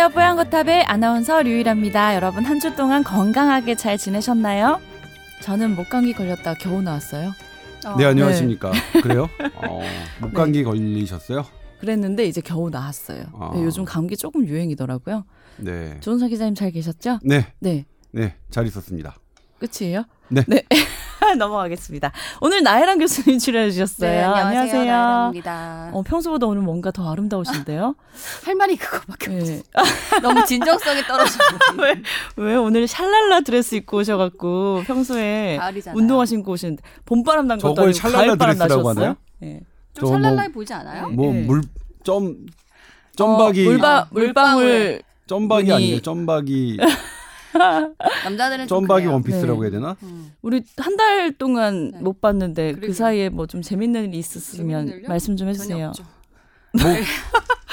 안녕하세요. 뽀얀거탑의 아나운서 류일합니다. 여러분 한 주 동안 건강하게 잘 지내셨나요? 저는 목감기 걸렸다 겨우 나왔어요. 네 안녕하십니까. 그래요? 어, 목감기 걸리셨어요? 그랬는데 이제 겨우 나았어요. 아. 네, 요즘 감기 조금 유행이더라고요. 네. 조은석 기자님 잘 계셨죠? 네, 네. 네, 잘 있었습니다. 끝이에요? 네. 넘어가겠습니다. 오늘 나혜란 교수님 출연해 주셨어요. 네, 안녕하세요. 나혜란입니다. 어, 평소보다 오늘 뭔가 더 아름다우신데요? 할 말이 그거밖에 네. 없어. 너무 진정성이 떨어지고. 왜, 왜 오늘 샬랄라 드레스 입고 오셔갖고 평소에 가을이잖아요. 운동화 신고 오시는데 봄바람 난 것도 아니고 샬랄라 가을바람 드레스라고 나셨어요? 하나요? 네. 좀저 뭐- 샬랄라해 보이지 않아요? 뭐 네. 물점 점박이 어, 물바, 아, 물방울 점박이. 아니에요. 점박이 남자들은 좀 점박이. 원피스라고 네. 해야 되나? 음. 우리 한 달 동안 네. 못 봤는데 그. 사이에 뭐 좀 재밌는 일이 있었으면? 말씀 좀 해주세요. 뭐,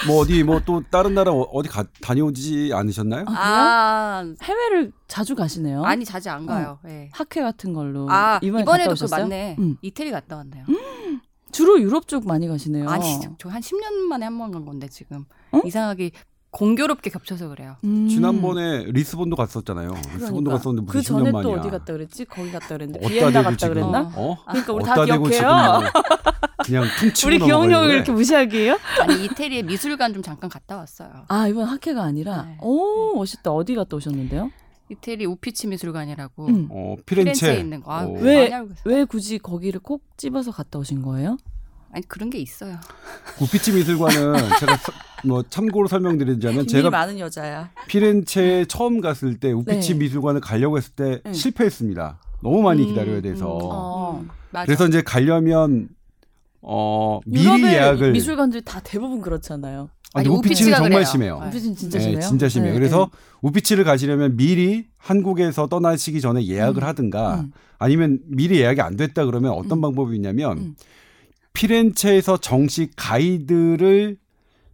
뭐 어디 뭐 또 다른 나라 어- 어디 가, 다녀오지 않으셨나요? 아, 해외를 자주 가시네요. 아니 자주 안 가요. 예. 학회 같은 걸로. 아 이번에 이번에도 갔다 그 오셨어요? 맞네. 음. 이태리 갔다 왔네요. 주로 유럽 쪽 많이 가시네요. 아니 저 한 10년 만에 한 번 간 건데 지금 어? 이상하게 공교롭게 겹쳐서 그래요. 음. 지난번에 리스본도 갔었잖아요. 리스본도 갔었는데 그 무슨 전에 10년 또. 어디 갔다 그랬지? 거기 갔다 그랬는데 어디다 비엔나 갔다 지금 그랬나? 어? 그러니까 우리 다 기억해요. 그냥 퉁치고 우리 기억력을 이렇게. 무시하기에요? 아니 이태리에 미술관 좀 잠깐 갔다 왔어요. 아 이번 학회가 아니라 네. 오 멋있다. 어디 갔다 오셨는데요? 이태리 우피치 미술관이라고 음. 어, 피렌체에 피렌체 있는 거. 아, 어. 왜? 많이 알고 있어요. 왜 굳이 거기를 꼭 집어서 갔다 오신 거예요? 아니 그런 게 있어요. 구피치 미술관은 제가 서- 뭐 참고로 설명드리자면 제가 많은 여자야. 피렌체에 처음 갔을 때 우피치 네. 미술관을 가려고 했을 때 네. 실패했습니다. 너무 많이 음, 기다려야 돼서. 음, 어. 음. 그래서 이제 가려면 어 미리 유럽의 예약을 미술관들 다 대부분 그렇잖아요. 아, 근데 아니, 우피치는 정말 그래요. 심해요. 네. 우피는 진짜 네, 심해요. 진짜 심해요. 네, 그래서 우피치를 가시려면 미리 한국에서 떠나시기 전에 예약을 음. 하든가 음. 아니면 미리 예약이 안 됐다 그러면 어떤 음. 방법이 있냐면 음. 피렌체에서 정식 가이드를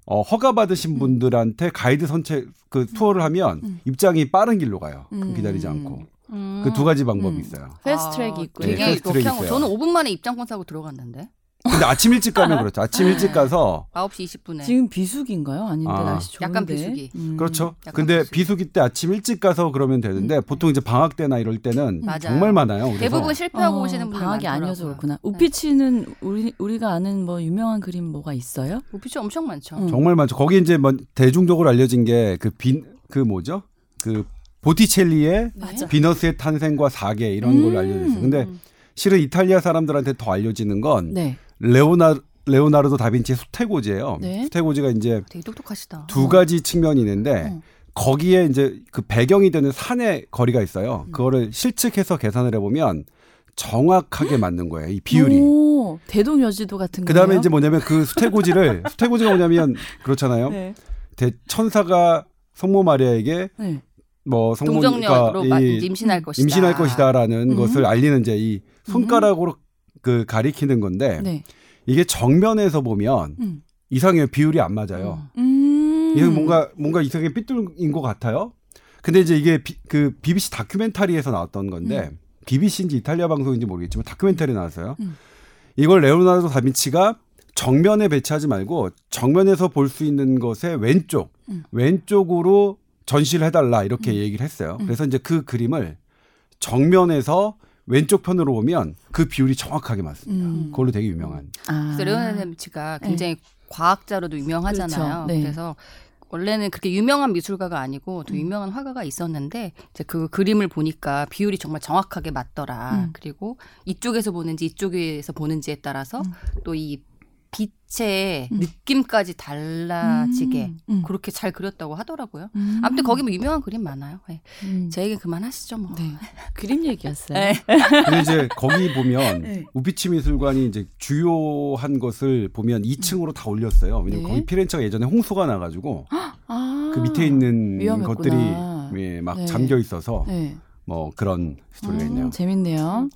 어, 허가 받으신 분들한테 가이드 선체 그 투어를 하면 음. 입장이 빠른 길로 가요. 음. 기다리지 않고 음. 그두 가지 방법이 음. 있어요. 패스트트랙이 있고. 네, 되게 패스트트랙이 역한 거. 있어요. 저는 5분 만에 입장권 사고 들어갔는데. 근데 아침 일찍 가면 그렇죠. 아침 일찍 가서 9시 20분에. 지금 비수기인가요? 아닌데 아. 날씨 좋은데. 약간 비수기. 음. 그렇죠. 약간 근데 비수기. 비수기 때 아침 일찍 가서 그러면 되는데 보통 이제 방학 때나 이럴 때는 맞아요. 정말 많아요. 그래서 대부분 실패하고 어, 오시는 분들 방학이 많더라고요. 아니어서 그렇구나. 네. 우피치는 우리 우리가 아는 뭐 유명한 그림 뭐가 있어요? 우피치 엄청 많죠. 음. 정말 많죠. 거기 이제 뭐 대중적으로 알려진 게 그 빈 그 뭐죠? 그 보티첼리의 맞아. 비너스의 탄생과 사계 이런 걸로 음. 알려져 있어요. 근데 음. 실은 이탈리아 사람들한테 더 알려지는 건 네. 레오나 레오나르도 다빈치의 수태고지예요. 네. 수태고지가 이제 되게 똑똑하시다. 두 가지 측면이 있는데 어. 거기에 이제 그 배경이 되는 산의 거리가 있어요. 음. 그거를 실측해서 계산을 해보면 정확하게 맞는 거예요. 이 비율이. 오, 대동여지도 같은 그 다음에 거예요? 이제 뭐냐면 그 수태고지를 수태고지가 뭐냐면 그렇잖아요. 네. 대, 천사가 성모 마리아에게 네. 뭐 성모 동정녀로 마- 이 임신할 것이다. 임신할 것이다라는 음. 것을 알리는 이제 이 손가락으로 그 가리키는 건데 네. 이게 정면에서 보면 음. 이상해요. 비율이 안 맞아요. 음. 이게 뭔가 뭔가 이상하게 삐뚤인 것 같아요. 근데 이제 이게 비, 그 BBC 다큐멘터리에서 나왔던 건데 BBC인지 이탈리아 방송인지 모르겠지만 다큐멘터리 나왔어요. 음. 이걸 레오나르도 다빈치가 정면에 배치하지 말고 정면에서 볼 수 있는 것의 왼쪽 음. 왼쪽으로 전시를 해달라 이렇게 얘기를 했어요. 음. 그래서 이제 그 그림을 정면에서 왼쪽 편으로 보면 그 비율이 정확하게 맞습니다. 음. 그걸로 되게 유명한. 아. 그래서 레오나르도 다빈치가 굉장히 과학자로도 유명하잖아요. 그렇죠. 네. 그래서 원래는 그렇게 유명한 미술가가 아니고 음. 더 유명한 화가가 있었는데 이제 그 그림을 보니까 비율이 정말 정확하게 맞더라. 음. 그리고 이쪽에서 보는지 이쪽에서 보는지에 따라서 음. 또이 빛의 음. 느낌까지 달라지게 음. 음. 그렇게 잘 그렸다고 하더라고요. 음. 아무튼 거기 뭐 유명한 그림 많아요. 네. 음. 제 얘기 그만하시죠 뭐. 네. 그림 얘기였어요. 네. 근데 이제 거기 보면 네. 우피치 미술관이 이제 주요한 것을 보면 2층으로 다 올렸어요. 왜냐면 네. 거기 피렌체가 예전에 홍수가 나가지고 아. 그 밑에 있는 위험했구나. 것들이 예, 막 네. 잠겨 있어서 네. 뭐 그런 스토리가 음, 있네요. 재밌네요.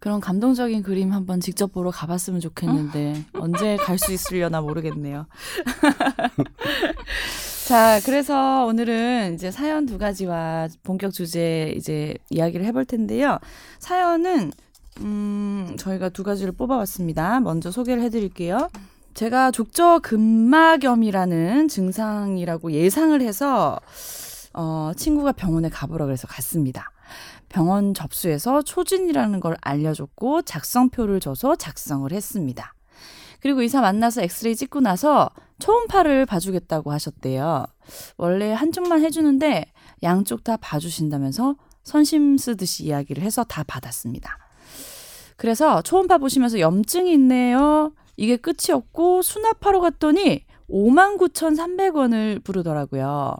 네. 그런 감동적인 그림 한번 직접 보러 가봤으면 좋겠는데 언제 갈 수 있으려나 모르겠네요. 자, 그래서 오늘은 이제 사연 두 가지와 본격 주제 이제 이야기를 해볼 텐데요. 사연은 음, 저희가 두 가지를 뽑아봤습니다. 먼저 소개를 해드릴게요. 제가 족저근막염이라는 증상이라고 예상을 해서 어, 친구가 병원에 가보라 그래서 갔습니다. 병원 접수해서 초진이라는 걸 알려줬고 작성표를 줘서 작성을 했습니다. 그리고 의사 만나서 엑스레이 찍고 나서 초음파를 봐주겠다고 하셨대요. 원래 한쪽만 해주는데 양쪽 다 봐주신다면서 선심 쓰듯이 이야기를 해서 다 받았습니다. 그래서 초음파 보시면서 염증이 있네요. 이게 끝이었고 수납하러 갔더니 59,300원을 부르더라고요.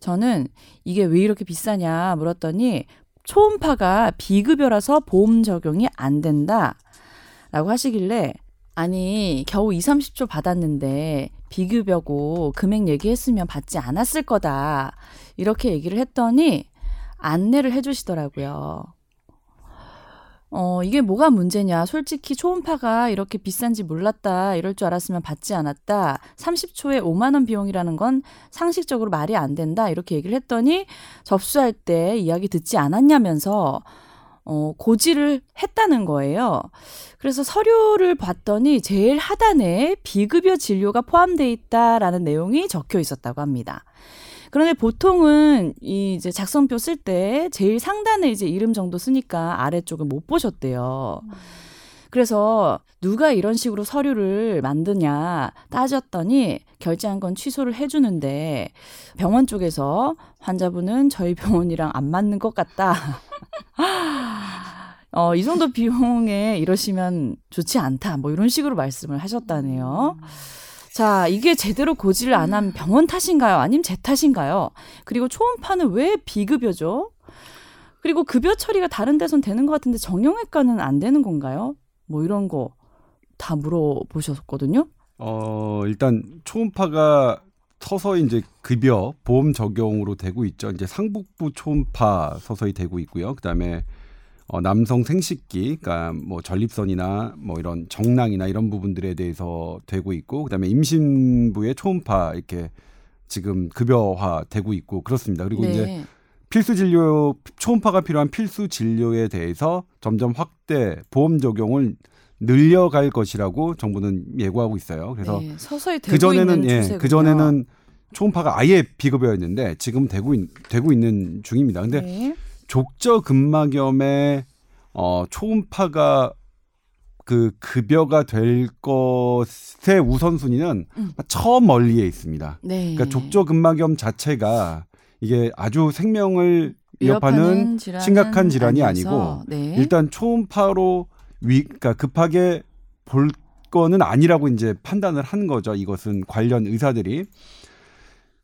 저는 이게 왜 이렇게 비싸냐 물었더니 초음파가 비급여라서 보험 적용이 안 된다. 라고 하시길래 아니 겨우 2, 30초 받았는데 비급여고 금액 얘기했으면 받지 않았을 거다. 이렇게 얘기를 했더니 안내를 해주시더라고요. 어, 이게 뭐가 문제냐. 솔직히 초음파가 이렇게 비싼지 몰랐다. 이럴 줄 알았으면 받지 않았다. 30초에 5만원 비용이라는 건 상식적으로 말이 안 된다. 이렇게 얘기를 했더니 접수할 때 이야기 듣지 않았냐면서 어, 고지를 했다는 거예요. 그래서 서류를 봤더니 제일 하단에 비급여 진료가 포함돼 있다라는 내용이 적혀 있었다고 합니다. 그런데 보통은 이 이제 작성표 쓸 때 제일 상단에 이제 이름 정도 쓰니까 아래쪽을 못 보셨대요. 그래서 누가 이런 식으로 서류를 만드냐 따졌더니 결제한 건 취소를 해주는데 병원 쪽에서 환자분은 저희 병원이랑 안 맞는 것 같다. 어, 이 정도 비용에 이러시면 좋지 않다. 뭐 이런 식으로 말씀을 하셨다네요. 자, 이게 제대로 고지를 안 한 병원 탓인가요? 아니면 제 탓인가요? 그리고 초음파는 왜 비급여죠? 그리고 급여 처리가 다른 데선 되는 것 같은데 정형외과는 안 되는 건가요? 뭐 이런 거 다 물어보셨거든요. 어, 일단 초음파가 서서히 이제 급여 보험 적용으로 되고 있죠. 이제 상복부 초음파 서서히 되고 있고요. 그다음에 어, 남성 생식기, 그러니까 뭐 전립선이나 뭐 이런 정낭이나 이런 부분들에 대해서 되고 있고, 그다음에 임신부의 초음파 이렇게 지금 급여화 되고 있고 그렇습니다. 그리고 이제 네. 필수 진료 초음파가 필요한 필수 진료에 대해서 점점 확대 보험 적용을 늘려갈 것이라고 정부는 예고하고 있어요. 그래서 네, 서서히 되고 그 전에는 있는 예, 추세군요. 그 전에는 초음파가 아예 비급여였는데 지금 되고 있, 되고 있는 중입니다. 근데 네. 족저근막염의 어 초음파가 그 급여가 될 것의 우선순위는 음. 처 멀리에 있습니다. 네. 그러니까 족저근막염 자체가 이게 아주 생명을 위협하는 심각한 질환이 아니고 네. 일단 초음파로 위 그러니까 급하게 볼 거는 아니라고 이제 판단을 한 거죠. 이것은 관련 의사들이.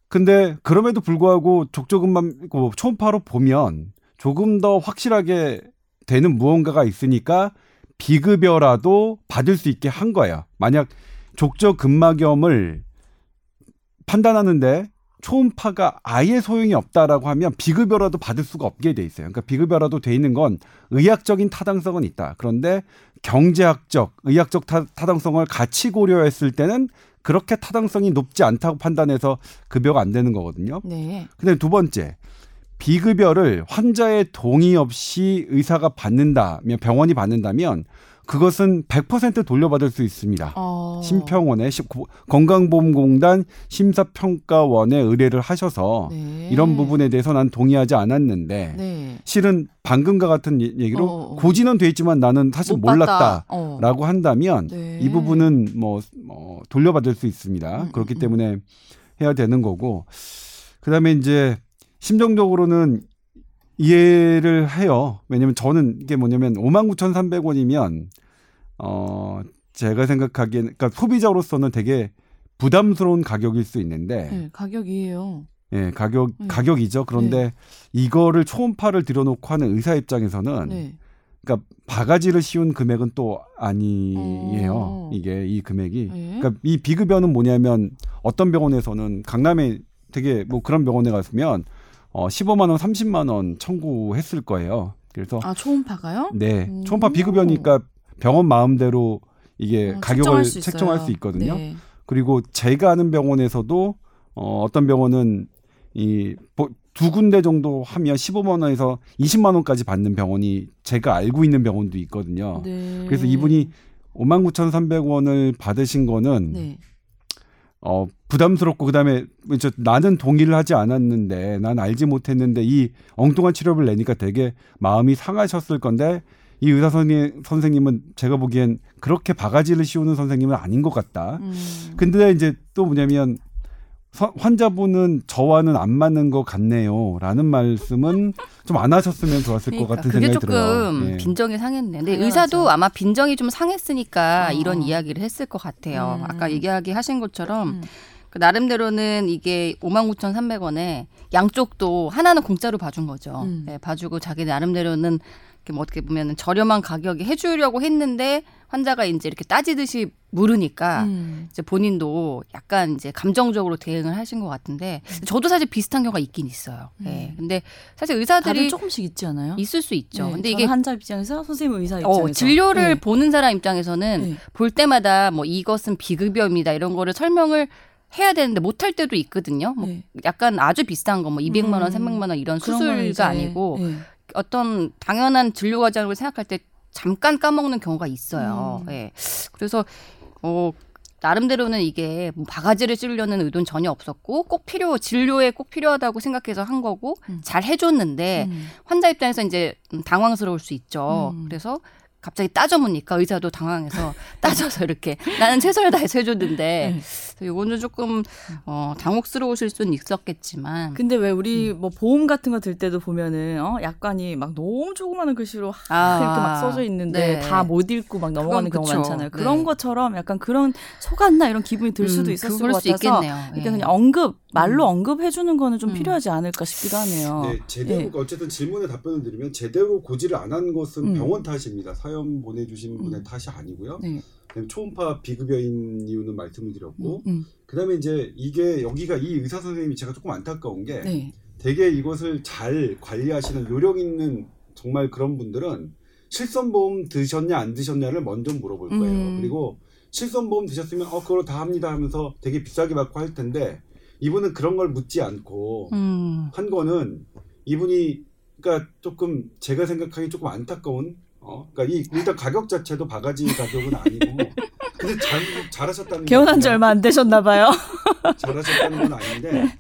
근데 그럼에도 불구하고 족저근막 그 초음파로 보면 조금 더 확실하게 되는 무언가가 있으니까 비급여라도 받을 수 있게 한 거예요. 만약 족저근막염을 판단하는데 초음파가 아예 소용이 없다라고 하면 비급여라도 받을 수가 없게 돼 있어요. 그러니까 비급여라도 돼 있는 건 의학적인 타당성은 있다. 그런데 경제학적, 의학적 타, 타당성을 같이 고려했을 때는 그렇게 타당성이 높지 않다고 판단해서 급여가 안 되는 거거든요. 네. 근데 두 번째, 비급여를 환자의 동의 없이 의사가 받는다면 병원이 받는다면 그것은 100% 돌려받을 수 있습니다. 어. 심평원에 건강보험공단 심사평가원에 의뢰를 하셔서 네. 이런 부분에 대해서 난 동의하지 않았는데 네. 실은 방금과 같은 얘- 얘기로 어, 어. 고지는 돼 있지만 나는 사실 못 몰랐다라고. 어. 한다면 네. 이 부분은 뭐, 뭐 돌려받을 수 있습니다. 음, 그렇기 음, 때문에 해야 되는 거고 그다음에 이제 심정적으로는 이해를 해요. 왜냐면 저는 이게 뭐냐면 59,300원이면 어 제가 생각하기에는 그러니까 소비자로서는 되게 부담스러운 가격일 수 있는데 네, 가격이에요. 예, 가격 음. 가격이죠. 그런데 이거를 초음파를 들여놓고 하는 의사 입장에서는 네. 그러니까 바가지를 씌운 금액은 또 아니에요. 어. 이게 이 금액이. 네. 그러니까 이 비급여는 뭐냐면 어떤 병원에서는 강남에 되게 뭐 그런 병원에 갔으면 어 15만 원, 30만 원 청구했을 거예요. 그래서 아 초음파가요? 네. 오. 초음파 비급여니까 병원 마음대로 이게 어, 가격을 책정할 수 책정할. 수 있거든요. 네. 그리고 제가 아는 병원에서도 어, 어떤 병원은 이 두 군데 정도 하면 15만 원에서 20만 원까지 받는 병원이 제가 알고 있는 병원도 있거든요. 네. 그래서 이분이 59,300원을 받으신 거는 네. 어 부담스럽고 그다음에 저 나는 동의를 하지 않았는데 난 알지 못했는데 이 엉뚱한 치료를 내니까 되게 마음이 상하셨을 건데 이 의사 선생님, 선생님은 제가 보기엔 그렇게 바가지를 씌우는 선생님은 아닌 것 같다. 음. 근데 이제 또 뭐냐면 서- 환자분은 저와는 안 맞는 것 같네요 라는 말씀은 좀 안 하셨으면 좋았을 것 그러니까 같은 그게 생각이 들어요. 조금 예. 빈정이 상했네. 근데 당연하죠. 의사도 아마 빈정이 좀 상했으니까 어. 이런 이야기를 했을 것 같아요. 음. 아까 얘기하기 하신 것처럼 음. 그 나름대로는 이게 59,300원에 양쪽도 하나는 공짜로 봐준 거죠. 음. 네, 봐주고 자기 나름대로는 이렇게 뭐 어떻게 보면 저렴한 가격에 해주려고 했는데 환자가 이제 이렇게 따지듯이 물으니까 음. 이제 본인도 약간 이제 감정적으로 대응을 하신 것 같은데 저도 사실 비슷한 경우가 있긴 있어요. 예. 음. 근데 사실 의사들이 조금씩 있지 않아요? 있을 수 있죠. 네, 근데 이게 환자 입장에서 선생님 의사 입장에서 어, 진료를 네. 보는 사람 입장에서는 네. 볼 때마다 뭐 이것은 비급여입니다 이런 거를 설명을 해야 되는데 못할 때도 있거든요. 뭐 네. 약간 아주 비싼 거 뭐 200만 원, 음. 300만 원 이런 수술가 아니고 네. 어떤 당연한 진료 과정을 생각할 때 잠깐 까먹는 경우가 있어요. 음. 예. 그래서 어 나름대로는 이게 뭐 바가지를 찌르려는 의도는 전혀 없었고 꼭 필요 진료에 꼭 필요하다고 생각해서 한 거고 음. 잘 해줬는데 음. 환자 입장에서 이제 음, 당황스러울 수 있죠. 음. 그래서 갑자기 따져보니까 의사도 당황해서 따져서 이렇게 나는 최선을 다해서 해줬는데 네. 그래서 이거는 조금 어, 당혹스러우실 수는 있었겠지만 근데 왜 우리 음. 뭐 보험 같은 거 들 때도 보면은 어 약관이 막 너무 조그마한 글씨로 하- 아, 이렇게 막 써져 있는데 네. 다못 읽고 막 넘어가는 경우. 많잖아요. 그런 네. 것처럼 약간 그런 속았나 이런 기분이 들 수도 음, 있었을 것수 같아서 있겠네요. 그러니까 예. 그냥 언급 말로 음. 언급해 주는 거는 좀 음. 필요하지 않을까 싶기도 하네요. 네, 제대로 예. 어쨌든 질문에 답변을 드리면 제대로 고지를 안 한 것은 음. 병원 탓입니다. 사연 보내주신 분의 음. 탓이 아니고요. 네. 초음파 비급여인 이유는 말씀을 드렸고, 음, 그다음에 이제 이게 여기가 이 의사 선생님이 제가 조금 안타까운 게 네. 되게 이것을 잘 관리하시는 요령 있는 정말 그런 분들은 실손보험 드셨냐 안 드셨냐를 먼저 물어볼 거예요. 음. 그리고 실손보험 드셨으면 어 그걸 다 합니다 하면서 되게 비싸게 받고 할 텐데 이분은 그런 걸 묻지 않고 음. 한 거는 이분이 그러니까 조금 제가 생각하기 조금 안타까운 어 그러니까 이 일단 가격 자체도 바가지 가격은 아니고 근데 잘 잘하셨다는 게 개원한 지 얼마 안 되셨나 봐요. 잘하셨다는 건 아닌데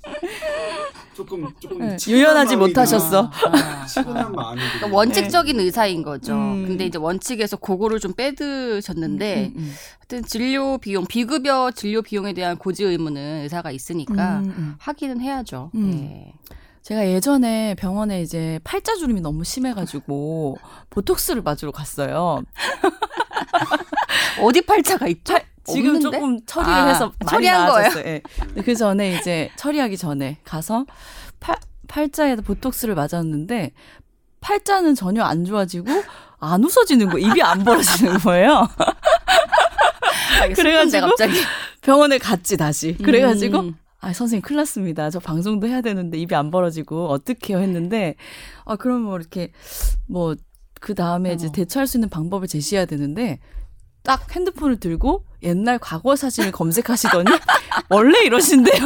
조금 조금 네, 유연하지 못하셨어. 아, 아. 마음이 그러니까 원칙적인 의사인 거죠. 음. 근데 이제 원칙에서 그거를 좀 빼드셨는데 음, 음, 하여튼 진료 비용 비급여 진료 비용에 대한 고지 의무는 의사가 있으니까 음, 음. 하기는 해야죠. 음. 예. 제가 예전에 병원에 이제 팔자주름이 너무 심해가지고 보톡스를 맞으러 갔어요. 어디 팔자가 있죠? 지금 없는데? 조금 처리를 아, 해서 처리한 나아졌어요. 예. 근데 그 전에 이제 처리하기 전에 가서 팔 팔자에다 보톡스를 맞았는데 팔자는 전혀 안 좋아지고 안 웃어지는 거, 입이 안 벌어지는 거예요. 그래가지고 갑자기 병원에 갔지 다시. 그래가지고 음. 아 선생님 큰일 났습니다. 저 방송도 해야 되는데 입이 안 벌어지고 어떡해요 했는데 아 그럼 뭐 이렇게 뭐 그 다음에 이제 어. 대처할 수 있는 방법을 제시해야 되는데 딱 핸드폰을 들고 옛날 과거 사진을 검색하시더니 원래 이러신데요?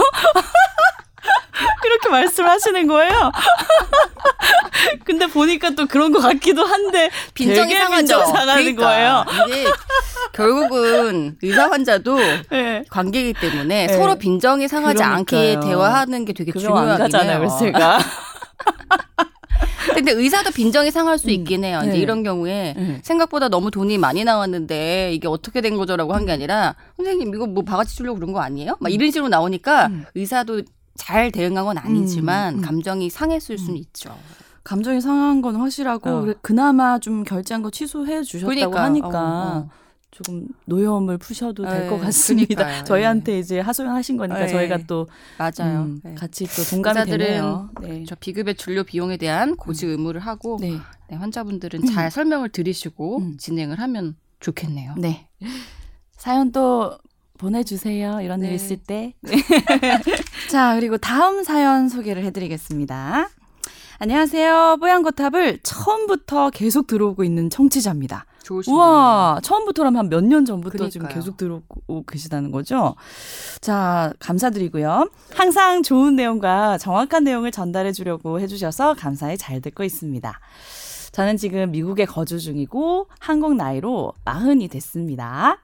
이렇게 말씀하시는 거예요. 근데 보니까 또 그런 것 같기도 한데 빈정이 상하죠. 상하는 그러니까 이게 결국은 의사 환자도 거예요. 네. 관계이기 때문에 네. 서로 빈정이 상하지 않게 그러니까요. 대화하는 게 되게 중요하긴. 해요. 제가 근데 의사도 빈정이 상할 수 음. 있긴 해요. 이제 네. 이런 경우에 네. 생각보다 너무 돈이 많이 나왔는데 이게 어떻게 된 거죠라고 한 게 아니라 선생님 이거 뭐 바가지 주려고 그런 거 아니에요? 막 이런 식으로 나오니까 음. 의사도 잘 대응한 건 아니지만 음, 음. 감정이 상했을 수는 음. 있죠. 감정이 상한 건 확실하고 어. 그나마 좀 결제한 거 취소해 주셨다고 그러니까, 하니까 어, 어. 조금 노여움을 푸셔도 될 네, 것 같습니다. 그러니까요. 저희한테 이제 하소연하신 거니까 네. 저희가 또 맞아요. 음, 네. 같이 또 동감이 되네요. 네. 저 비급여 진료 비용에 대한 고지 의무를 하고 네. 네, 환자분들은 잘 설명을 들으시고 음. 진행을 하면 좋겠네요. 네. 사연 또 보내주세요. 이런 네. 일 있을 때. 자, 그리고 다음 사연 소개를 해드리겠습니다. 안녕하세요. 뽀얀거탑을 처음부터 계속 들어오고 있는 청취자입니다. 좋으신 우와, 처음부터라면 한 몇 년 전부터 지금 그러니까요. 계속 들어오고 계시다는 거죠? 자, 감사드리고요. 항상 좋은 내용과 정확한 내용을 전달해 주려고 해주셔서 감사히 잘 듣고 있습니다. 저는 지금 미국에 거주 중이고 한국 나이로 마흔이 됐습니다.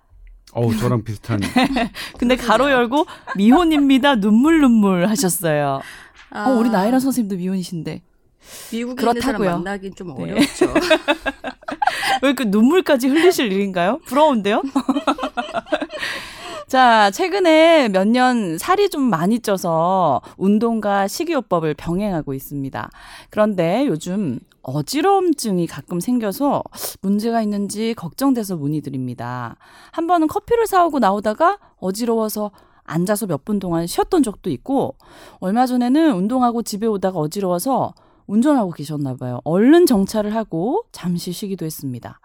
어우 저랑 비슷한. 근데 가로 열고 미혼입니다. 눈물 눈물 하셨어요. 아, 어, 우리 나이란 선생님도 미혼이신데 미국에 그렇다고요. 만나긴 좀 네. 어렵죠. 왜그 눈물까지 흘리실 일인가요? 부러운데요? 자, 최근에 몇 년 살이 좀 많이 쪄서 운동과 식이요법을 병행하고 있습니다. 그런데 요즘 어지러움증이 가끔 생겨서 문제가 있는지 걱정돼서 문의드립니다. 한 번은 커피를 사오고 나오다가 어지러워서 앉아서 몇 분 동안 쉬었던 적도 있고 얼마 전에는 운동하고 집에 오다가 어지러워서 운전하고 계셨나 봐요. 얼른 정차를 하고 잠시 쉬기도 했습니다.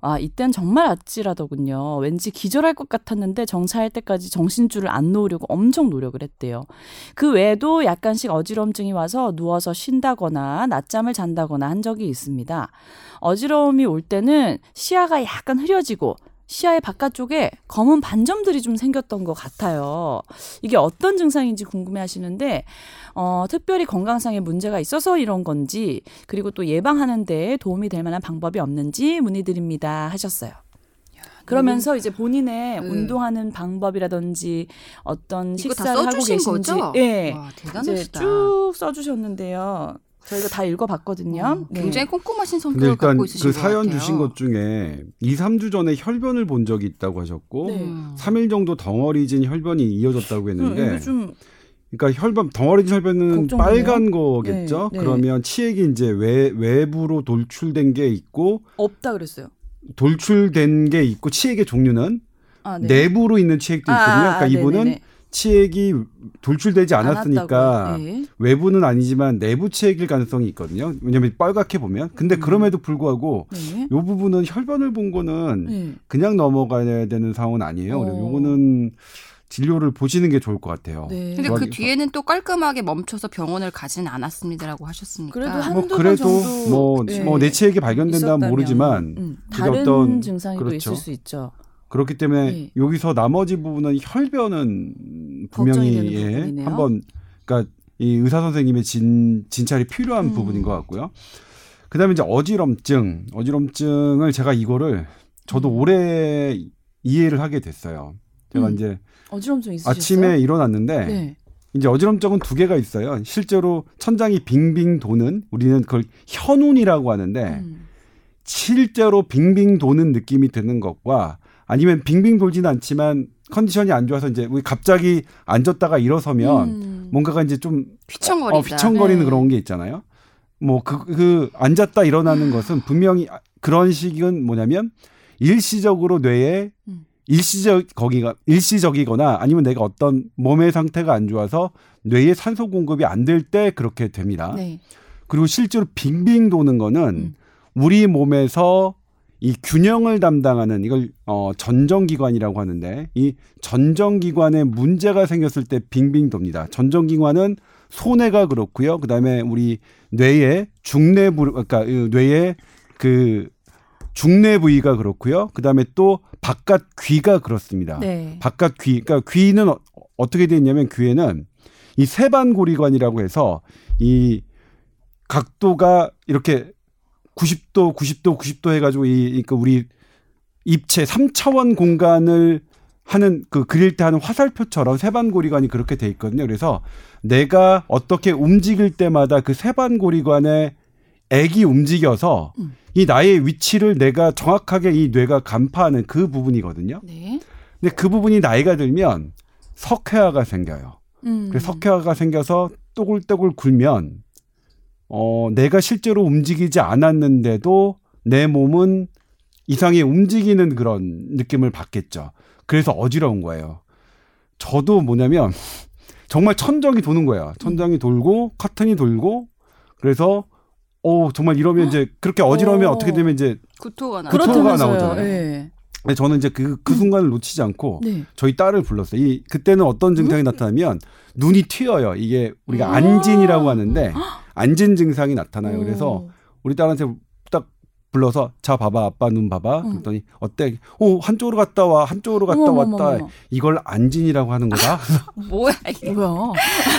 아, 이땐 정말 아찔하더군요. 왠지 기절할 것 같았는데 정차할 때까지 정신줄을 안 놓으려고 엄청 노력을 했대요. 그 외에도 약간씩 어지러움증이 와서 누워서 쉰다거나 낮잠을 잔다거나 한 적이 있습니다. 어지러움이 올 때는 시야가 약간 흐려지고 시야의 바깥쪽에 검은 반점들이 좀 생겼던 것 같아요. 이게 어떤 증상인지 궁금해 하시는데, 어, 특별히 건강상의 문제가 있어서 이런 건지, 그리고 또 예방하는 데 도움이 될 만한 방법이 없는지 문의드립니다. 하셨어요. 그러면서 이제 본인의 네. 운동하는 방법이라든지 어떤 식사를 하고 계신지 거죠? 예. 대단하시다. 쭉 써주셨는데요. 저희가 다 읽어봤거든요. 어, 네. 굉장히 꼼꼼하신 성격을 일단 갖고 있으신 그것 사연 같아요. 주신 것 중에 2, 3주 전에 혈변을 본 적이 있다고 하셨고 네. 음. 3일 정도 덩어리진 혈변이 이어졌다고 음, 했는데 좀 그러니까 혈변 덩어리진 혈변은. 빨간 거겠죠. 네, 네. 그러면 치액이 이제 외, 외부로 돌출된 게 있고 없다 그랬어요. 돌출된 게 있고 치액의 종류는 아, 내부로 있는 치액도 있거든요. 그러니까 이분은 네네네. 치액이 돌출되지 않았으니까. 네. 외부는 아니지만 내부 치액일 가능성이 있거든요. 왜냐하면 빨갛게 보면. 근데 음. 그럼에도 불구하고 네. 요 부분은 혈변을 본 거는 네. 그냥 넘어가야 되는 상황은 아니에요. 어. 요거는 진료를 보시는 게 좋을 것 같아요. 네. 근데 그 뒤에는 또 깔끔하게 멈춰서 병원을 가진 않았습니다라고 하셨으니까. 그래도 뭐 한두 번 그래도 정도, 뭐, 네. 뭐 내치액이 발견된다면 있었다면, 모르지만 음, 다른 어떤- 증상이 또 그렇죠. 있을 수 있죠. 그렇기 때문에 네. 여기서 나머지 부분은 혈변은 분명히 예. 한번 그러니까 이 의사 선생님의 진 진찰이 필요한 음. 부분인 것 같고요. 그다음에 이제 어지럼증, 어지럼증을 제가 이거를 저도 음. 올해 이해를 하게 됐어요. 제가 음. 이제 어지럼증 있으셨어요? 아침에 일어났는데 네. 이제 어지럼증은 두 개가 있어요. 실제로 천장이 빙빙 도는 우리는 그걸 현운이라고 하는데 음. 실제로 빙빙 도는 느낌이 드는 것과 아니면 빙빙 돌지는 않지만 컨디션이 안 좋아서 이제 우리 갑자기 앉았다가 일어서면 음. 뭔가가 이제 좀 휘청거리다. 어, 휘청거리는 네. 그런 게 있잖아요. 뭐그그 앉았다 일어나는 것은 분명히 그런 식은 뭐냐면 일시적으로 뇌에 음. 일시적 거기가 일시적이거나 아니면 내가 어떤 몸의 상태가 안 좋아서 뇌에 산소 공급이 안 될 때 그렇게 됩니다. 네. 그리고 실제로 빙빙 도는 거는 음. 우리 몸에서 이 균형을 담당하는 이걸 어 전정기관이라고 하는데 이 전정기관에 문제가 생겼을 때 빙빙 돕니다. 전정기관은 소뇌가 그렇고요. 그다음에 우리 뇌의 중뇌부 그러니까 이 뇌의 그 중뇌 부위가 그렇고요. 그다음에 또 바깥 귀가 그렇습니다. 네. 바깥 귀, 그러니까 귀는 어, 어떻게 돼 있냐면 귀에는 이 세반고리관이라고 해서 이 각도가 이렇게 90도, 90도, 90도 해가지고 이, 그러니까 우리 입체 3차원 공간을 하는 그 그릴 때 하는 화살표처럼 세반고리관이 그렇게 돼 있거든요. 그래서 내가 어떻게 움직일 때마다 그 세반고리관에 액이 움직여서 음. 이 나의 위치를 내가 정확하게 이 뇌가 간파하는 그 부분이거든요. 네. 근데 그 부분이 나이가 들면 석회화가 생겨요. 음. 그래서 석회화가 생겨서 또글또글 굴면 어 내가 실제로 움직이지 않았는데도 내 몸은 이상하게 움직이는 그런 느낌을 받겠죠. 그래서 어지러운 거예요. 저도 뭐냐면 정말 천정이 도는 거예요. 천정이 돌고 커튼이 돌고 그래서 오 정말 이러면 이제 그렇게 어지러우면 어. 어떻게 되면 이제 구토가 나. 구토가. 나오잖아요. 네. 근데 저는 이제 그, 그 순간을 놓치지 않고 네. 저희 딸을 불렀어요. 이 그때는 어떤 증상이 나타나면 눈이 튀어요. 이게 우리가 아. 안진이라고 하는데 안진 증상이 나타나요. 그래서 오. 우리 딸한테 딱 불러서 자 봐봐 아빠 눈 봐봐 응. 그랬더니 어때? 어 한쪽으로 갔다 와 한쪽으로 갔다 어머머머머. 왔다 이걸 안진이라고 하는 거다. 뭐야 이게. 뭐야?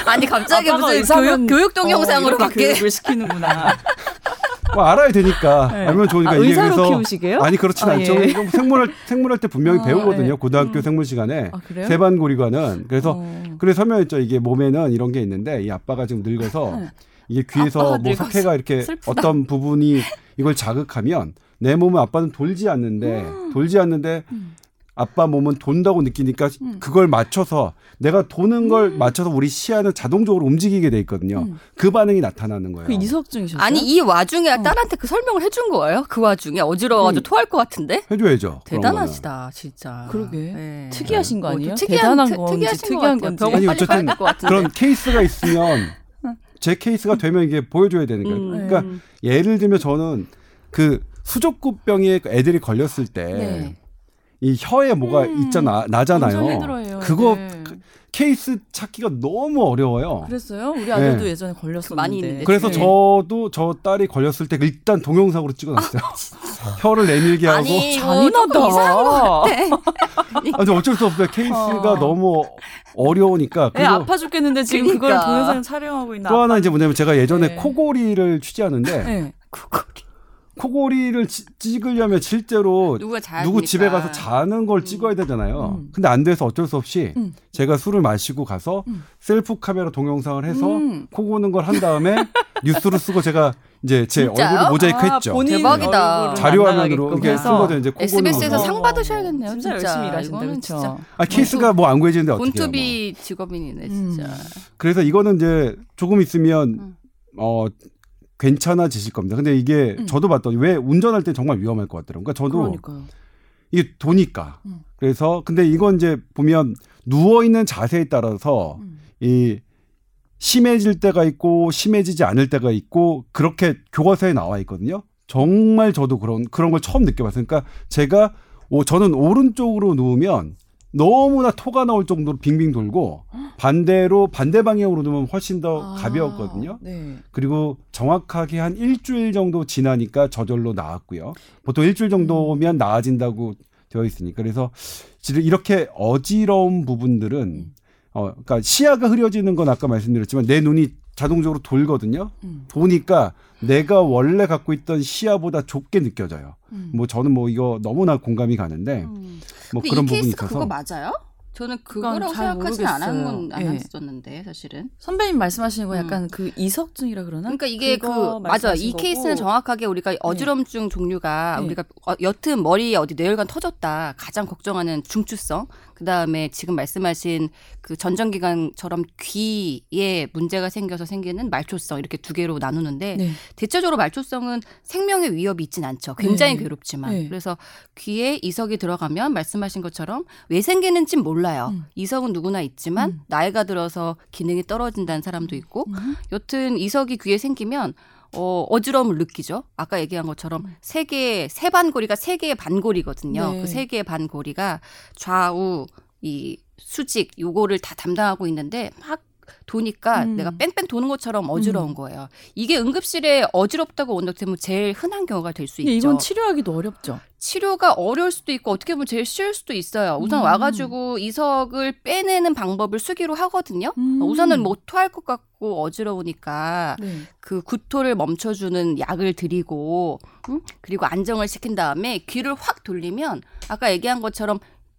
아니 갑자기 무슨 의사면 교육, 교육 동영상으로 어, 이렇게 바뀌 교육을 시키는구나. 뭐 알아야 되니까 네. 알면 좋으니까 아, 이게 의사로 그래서 키우시게요? 아니 그렇진 아, 않죠. 예. 생물할 생물할 때 분명히 아, 배우거든요. 예. 고등학교 음. 생물 시간에 아, 그래요? 세반고리관은 그래서 어. 그래서 설명했죠. 이게 몸에는 이런 게 있는데 이 아빠가 지금 늙어서 네. 이게 귀에서 뭐 석회가 이렇게 슬프다. 어떤 부분이 이걸 자극하면 내 몸은 아빠는 돌지 않는데 음. 돌지 않는데 아빠 몸은 돈다고 느끼니까 음. 그걸 맞춰서 내가 도는 걸 맞춰서 우리 시야는 자동적으로 움직이게 돼 있거든요. 음. 그 반응이 나타나는 거예요. 그 이석증이셨어요? 아니 이 와중에 어. 딸한테 그 설명을 해준 거예요? 그 와중에 어지러워가지고 음. 토할 것 같은데? 해줘야죠. 대단하시다 진짜. 그러게. 네. 특이하신 거뭐 아니에요? 좀 특이한, 대단한 특- 건지 특이하신 특이한. 건지. 병원 아니, 빨리 어쨌든. 그런 케이스가 있으면 제 케이스가 되면 이게 보여줘야 거예요. 음. 그러니까 음. 예를 들면 저는 그 수족구병에 애들이 걸렸을 때 네. 이 혀에 뭐가 음. 있잖아 나잖아요. 그거 네. 그 케이스 찾기가 너무 어려워요. 그랬어요? 우리 아들도 네. 예전에 걸렸었는데. 많이 있는데. 그래서 네. 저도 저 딸이 걸렸을 때 일단 동영상으로 찍어놨어요. 혀를 내밀게 하고. 아니 이거 잔인하다. 이상한 것 같아. 아, 근데 어쩔 수 없어요. 케이스가 어. 너무 어려우니까. 애 그리고 아파 죽겠는데 지금 그걸 그러니까. 동영상 촬영하고 있는 또 하나 이제 뭐냐면 제가 예전에 네. 코골이를 취재하는데 네. 코골이를 치- 찍으려면 실제로 누구 집에 가서 자는 걸 찍어야 되잖아요. 음. 근데 안 돼서 어쩔 수 없이 음. 제가 술을 마시고 가서 음. 셀프 카메라 동영상을 해서 음. 코 고는 걸 한 다음에 뉴스로 쓰고 제가 이제 제 진짜요? 얼굴을 모자이크 아, 했죠. 대박이다. 얼굴을 자료 안 화면으로 나가게끔 이렇게. 쓴 거죠. 이제 코 고는 SBS에서 거. 상 어, 받으셔야겠네요. 진짜 진짜, 열심히 일하신다. 그렇죠. 진짜 아 케이스가 뭐 안 구해지는데 어떻게 해요? 뭐. 본투비 직업인이네 진짜. 음. 그래서 이거는 이제 조금 있으면 음. 어 괜찮아지실 겁니다. 근데 이게 음. 저도 봤더니 왜 운전할 때 정말 위험할 것 같더라고요. 그러니까 저도 그러니까요. 이게 도니까. 음. 그래서 근데 이건 이제 보면 누워 있는 자세에 따라서 음. 이 심해질 때가 있고 심해지지 않을 때가 있고 그렇게 교과서에 나와 있거든요. 정말 저도 그런 그런 걸 처음 느껴봤어요. 그러니까 제가 오, 저는 오른쪽으로 누우면 너무나 토가 나올 정도로 빙빙 돌고 반대로 반대 방향으로 누우면 훨씬 더 아, 가벼웠거든요. 네. 그리고 정확하게 한 일주일 정도 지나니까 저절로 나았고요. 보통 일주일 정도면 나아진다고 되어 있으니까 그래서 지금 이렇게 어지러운 부분들은 음. 어 그러니까 시야가 흐려지는 건 아까 말씀드렸지만 내 눈이 자동적으로 돌거든요. 음. 보니까 내가 원래 갖고 있던 시야보다 좁게 느껴져요. 음. 뭐 저는 뭐 이거 너무나 공감이 가는데 음. 뭐 그런 이 부분이 있어서 그거 맞아요? 저는 그거라고 잘 생각하진. 예. 않았었는데 사실은. 선배님 말씀하시는 건 음. 약간 그 이석증이라 그러나? 그러니까 이게 그 맞아 이 말씀하신 케이스는 거고. 정확하게 우리가 어지럼증 종류가 네. 우리가 어, 여튼 머리에 어디 뇌혈관 터졌다 가장 걱정하는 중추성 그 다음에 지금 말씀하신 그 전정기관처럼 귀에 문제가 생겨서 생기는 말초성 이렇게 두 개로 나누는데 네. 대체적으로 말초성은 생명의 위협이 있진 않죠. 굉장히 네. 괴롭지만. 네. 그래서 귀에 이석이 들어가면 말씀하신 것처럼 왜 생기는진 몰라요. 음. 이석은 누구나 있지만 음. 나이가 들어서 기능이 떨어진다는 사람도 있고 음. 여튼 이석이 귀에 생기면 어, 어지러움을 느끼죠. 아까 얘기한 것처럼 세 개의 세 반고리가 세 개의 반고리거든요. 네. 그세 개의 반고리가 좌우 이 수직 요거를 다 담당하고 있는데 막 도니까 음. 내가 뺑뺑 도는 것처럼 어지러운 음. 거예요. 이게 응급실에 어지럽다고 원덕되면 제일 흔한 경우가 될수 근데 있죠. 이건 치료하기도 어렵죠. 치료가 어려울 수도 있고 어떻게 보면 제일 쉬울 수도 있어요. 우선 음. 와가지고 이석을 빼내는 방법을 수기로 하거든요. 음. 우선은 뭐 토할 것 같고 어지러우니까 네. 그 구토를 멈춰주는 약을 드리고 음? 그리고 안정을 시킨 다음에 귀를 확 돌리면 아까 얘기한 것처럼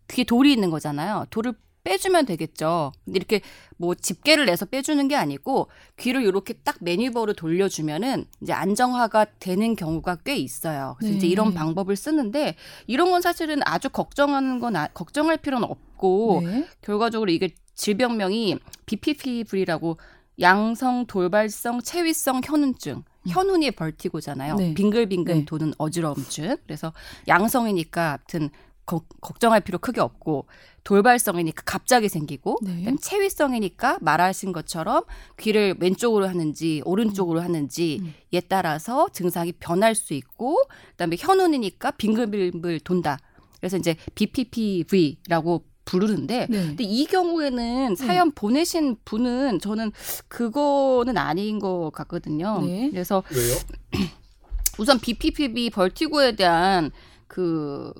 귀에 돌이 있는 거잖아요. 돌을 빼주면 되겠죠. 근데 이렇게 뭐 집게를 내서 빼주는 게 아니고 귀를 이렇게 딱 매니버로 돌려주면은 이제 안정화가 되는 경우가 꽤 있어요. 그래서 네. 이제 이런 방법을 쓰는데 이런 건 사실은 아주 걱정하는 건 아- 걱정할 필요는 없고 네. 결과적으로 이게 질병명이 BPPV라고 양성 돌발성 체위성 현운증. 현운이 벌티고잖아요. 네. 빙글빙글 네. 도는 어지러움증. 그래서 양성이니까 아무튼 거- 걱정할 필요 크게 없고 돌발성이니까 갑자기 생기고 네. 그다음에 체위성이니까 말하신 것처럼 귀를 왼쪽으로 하는지 오른쪽으로 하는지 음. 에 따라서 증상이 변할 수 있고 그다음에 현운이니까 빙글빙글 돈다. 그래서 이제 BPPV라고 부르는데 네. 근데 이 경우에는 사연 보내신 분은 저는 그거는 아닌 것 같거든요. 네. 그래서 왜요? 우선 BPPV 벌티고에 대한 그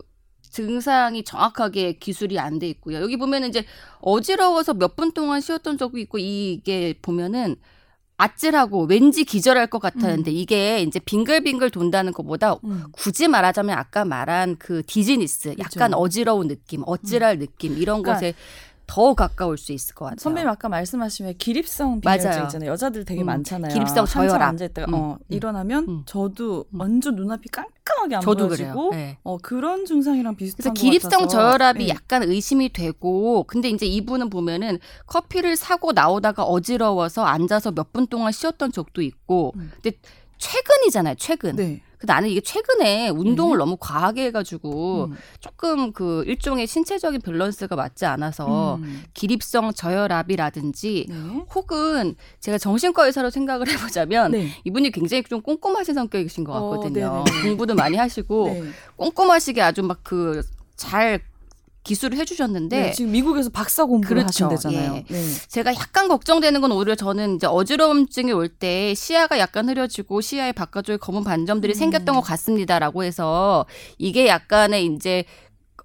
증상이 정확하게 기술이 안 돼 있고요. 여기 보면은 이제 어지러워서 몇 분 동안 쉬었던 적이 있고 이게 보면은 아찔하고 왠지 기절할 것 같았는데 이게 이제 빙글빙글 돈다는 것보다 음. 굳이 말하자면 아까 말한 그 디즈니스 약간 그죠. 어지러운 느낌, 어찌랄 느낌 이런 그러니까 것에 더 가까울 수 있을 것 같아요. 선배님 아까 말씀하신 왜 기립성 맞아요. 있잖아요. 여자들 되게 음, 많잖아요. 기립성 저혈압. 앉아 있다가 음, 어, 음, 일어나면 음. 저도 음. 완전 눈앞이 깜깜하게 안 저도 보여지고 그래요. 네. 어, 그런 증상이랑 비슷한 그래서 것 기립성. 저혈압이 네. 약간 의심이 되고 근데 이제 이분은 보면은 커피를 사고 나오다가 어지러워서 앉아서 몇 분 동안 쉬었던 적도 있고 음. 근데 최근이잖아요 최근 네. 근데 나는 이게 최근에 운동을 네. 너무 과하게 해가지고 음. 조금 그 일종의 신체적인 밸런스가 맞지 않아서 음. 기립성 저혈압이라든지 네. 혹은 제가 정신과 의사로 생각을 해보자면 네. 이분이 굉장히 좀 꼼꼼하신 성격이신 것 어, 같거든요. 네네. 공부도 많이 하시고 네. 꼼꼼하시게 아주 막그 잘 기술을 해주셨는데 네, 지금 미국에서 박사 공부를 그렇죠. 하신대잖아요. 예. 네. 제가 약간 걱정되는 건 오히려 저는 이제 어지러움증이 올 때 시야가 약간 흐려지고 시야의 바깥쪽에 검은 반점들이 음. 생겼던 것 같습니다라고 해서 이게 약간의 이제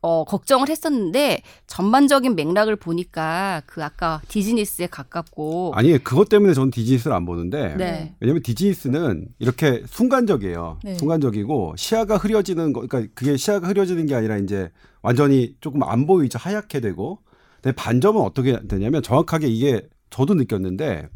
어, 걱정을 했었는데 전반적인 맥락을 보니까 그 아까 디즈니스에 가깝고 아니 그것 때문에 저는 디즈니스를 안 보는데 네. 왜냐면 디즈니스는 이렇게 순간적이에요. 네. 순간적이고 시야가 흐려지는 거 그러니까 그게 시야가 흐려지는 게 아니라 이제 완전히 조금 안 보이죠. 하얗게 되고. 근데 반점은 어떻게 되냐면 정확하게 이게 저도 느꼈는데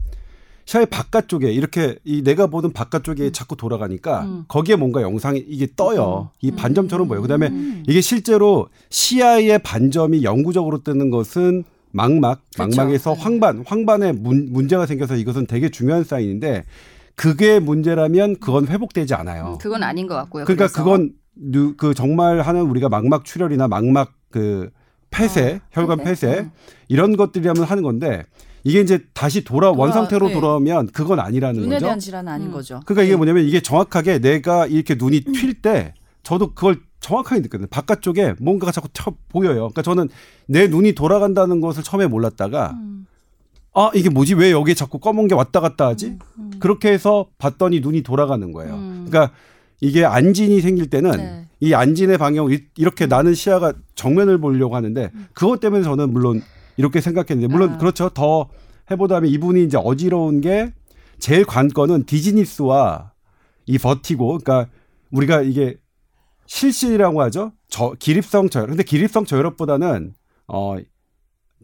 시야의 바깥쪽에 이렇게 이 내가 보는 바깥쪽에 자꾸 돌아가니까 음. 거기에 뭔가 영상이 이게 떠요. 이 반점처럼 보여요. 그다음에 음. 이게 실제로 시야의 반점이 영구적으로 뜨는 것은 망막. 망막에서 네. 황반, 황반에 문, 문제가 생겨서 이것은 되게 중요한 사인인데 그게 문제라면 그건 회복되지 않아요. 음, 그건 아닌 것 같고요. 그러니까 그래서. 그건 누- 그 정말 하는 우리가 망막 출혈이나 망막 그 폐쇄, 어, 혈관 폐쇄? 폐쇄 음. 이런 것들이라면 하는 건데 이게 이제 다시 돌아 원 돌아- 상태로 네. 돌아오면 그건 아니라는 눈에 거죠. 대한 질환은 아닌 음. 거죠. 그러니까 이게 네. 뭐냐면 이게 정확하게 내가 이렇게 눈이 튈 때 저도 그걸 정확하게 느꼈거든요. 바깥쪽에 뭔가가 자꾸 쳐 보여요. 그러니까 저는 내 눈이 돌아간다는 것을 처음에 몰랐다가 음, 아 이게 뭐지 왜 여기에 자꾸 검은 게 왔다 갔다 하지? 음. 그렇게 해서 봤더니 눈이 돌아가는 거예요. 음. 그러니까 이게 안진이 생길 때는 네. 이 안진의 방향 이- 이렇게 나는 시야가 정면을 보려고 하는데 그것 때문에 저는 물론 이렇게 생각했는데 물론 아. 그렇죠 더 해보다면 이분이 이제 어지러운 게 제일 관건은 디즈니스와 이 버티고 그러니까 우리가 이게 실신이라고 하죠 저 기립성 저혈 근데 기립성 저혈압보다는 어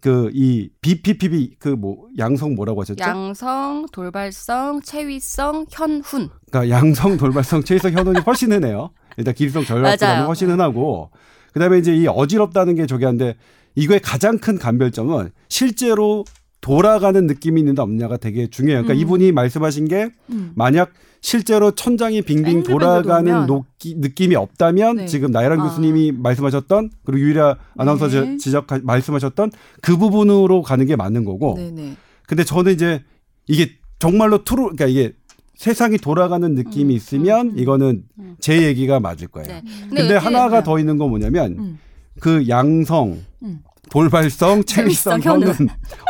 그 이 BPPB 그 뭐 양성 뭐라고 하셨죠? 양성, 돌발성, 체위성, 현훈. 그러니까 양성 돌발성 체이성 현원이 훨씬 흔해요. 일단 기립성 저혈압보다는. 훨씬 흔하고 그다음에 이제 이 어지럽다는 게 저기 한데 이거의 가장 큰 간별점은 실제로 돌아가는 느낌이 있는가 없느냐가 되게 중요해요. 그러니까 음. 이분이 말씀하신 게 음. 만약 실제로 천장이 빙빙 돌아가는. 녹기, 느낌이 없다면 네. 지금 나이란 아. 교수님이 말씀하셨던 그리고 유일아 아나운서 네. 지적 말씀하셨던 그 부분으로 가는 게 맞는 거고 네네. 근데 저는 이제 이게 정말로 트루 그러니까 이게 세상이 돌아가는 느낌이 음, 있으면 음, 음. 이거는 음. 제 얘기가 맞을 거예요. 네. 근데, 여기에- 하나가 네. 더 있는 건 뭐냐면 음. 그 양성, 음. 돌발성, 체위성 현은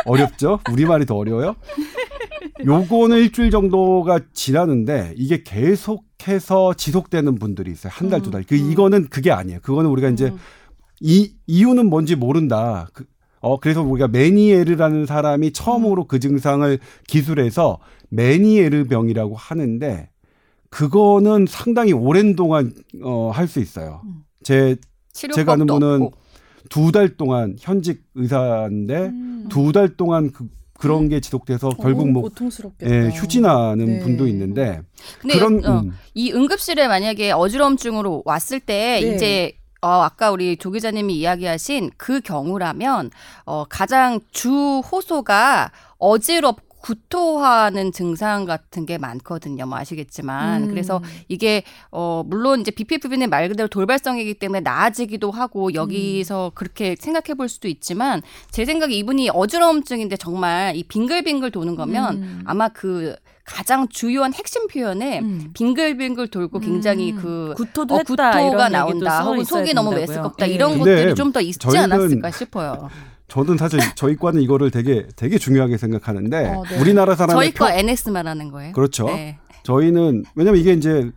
어렵죠? 우리말이 더 어려워요. 요거는 일주일 정도가 지나는데 이게 계속해서 지속되는 분들이 있어요. 한 달, 두 달. 그 음. 이거는 그게 아니에요. 그거는 우리가 이제 음. 이 이유는 뭔지 모른다. 그, 어 그래서 우리가 메니에르라는 사람이 처음으로 그 증상을 기술해서 메니에르 병이라고 하는데 그거는 상당히 오랜 동안 어 할 수 있어요. 음. 제 제가 아는 분은. 두 달 동안 현직 의사인데 음. 두달 동안 그, 그런 게 지속돼서 결국 어, 뭐 고통스럽겠다. 예, 휴진하는 네. 분도 있는데 근데 그런 어, 음, 이 응급실에 만약에 어지러움증으로 왔을 때 네. 이제 어, 아까 우리 조 기자님이 이야기하신 그 경우라면 어, 가장 주 호소가 어지럽 구토하는 증상 같은 게 많거든요. 뭐 아시겠지만 음. 그래서 이게 어 물론 이제 BPPB는 말 그대로 돌발성이기 때문에 나아지기도 하고 여기서 그렇게 생각해 볼 수도 있지만 제 생각에 이분이 어지러움증인데 정말 이 빙글빙글 도는 거면 음. 아마 그 가장 주요한 핵심 표현에 음. 빙글빙글 돌고 굉장히 음. 그 구토도 어, 했다 구토가 나온다 써 혹은 속이 너무 된다고요. 메스껍다 예. 이런 것들이 좀 더 있지 않았을까 싶어요. 저는 사실 저희 과는 이거를 되게 되게 중요하게 생각하는데 어, 네. 우리나라 사람의 저희 거 표- NS 말하는 거예요. 그렇죠. 네. 저희는 왜냐면 이게 이제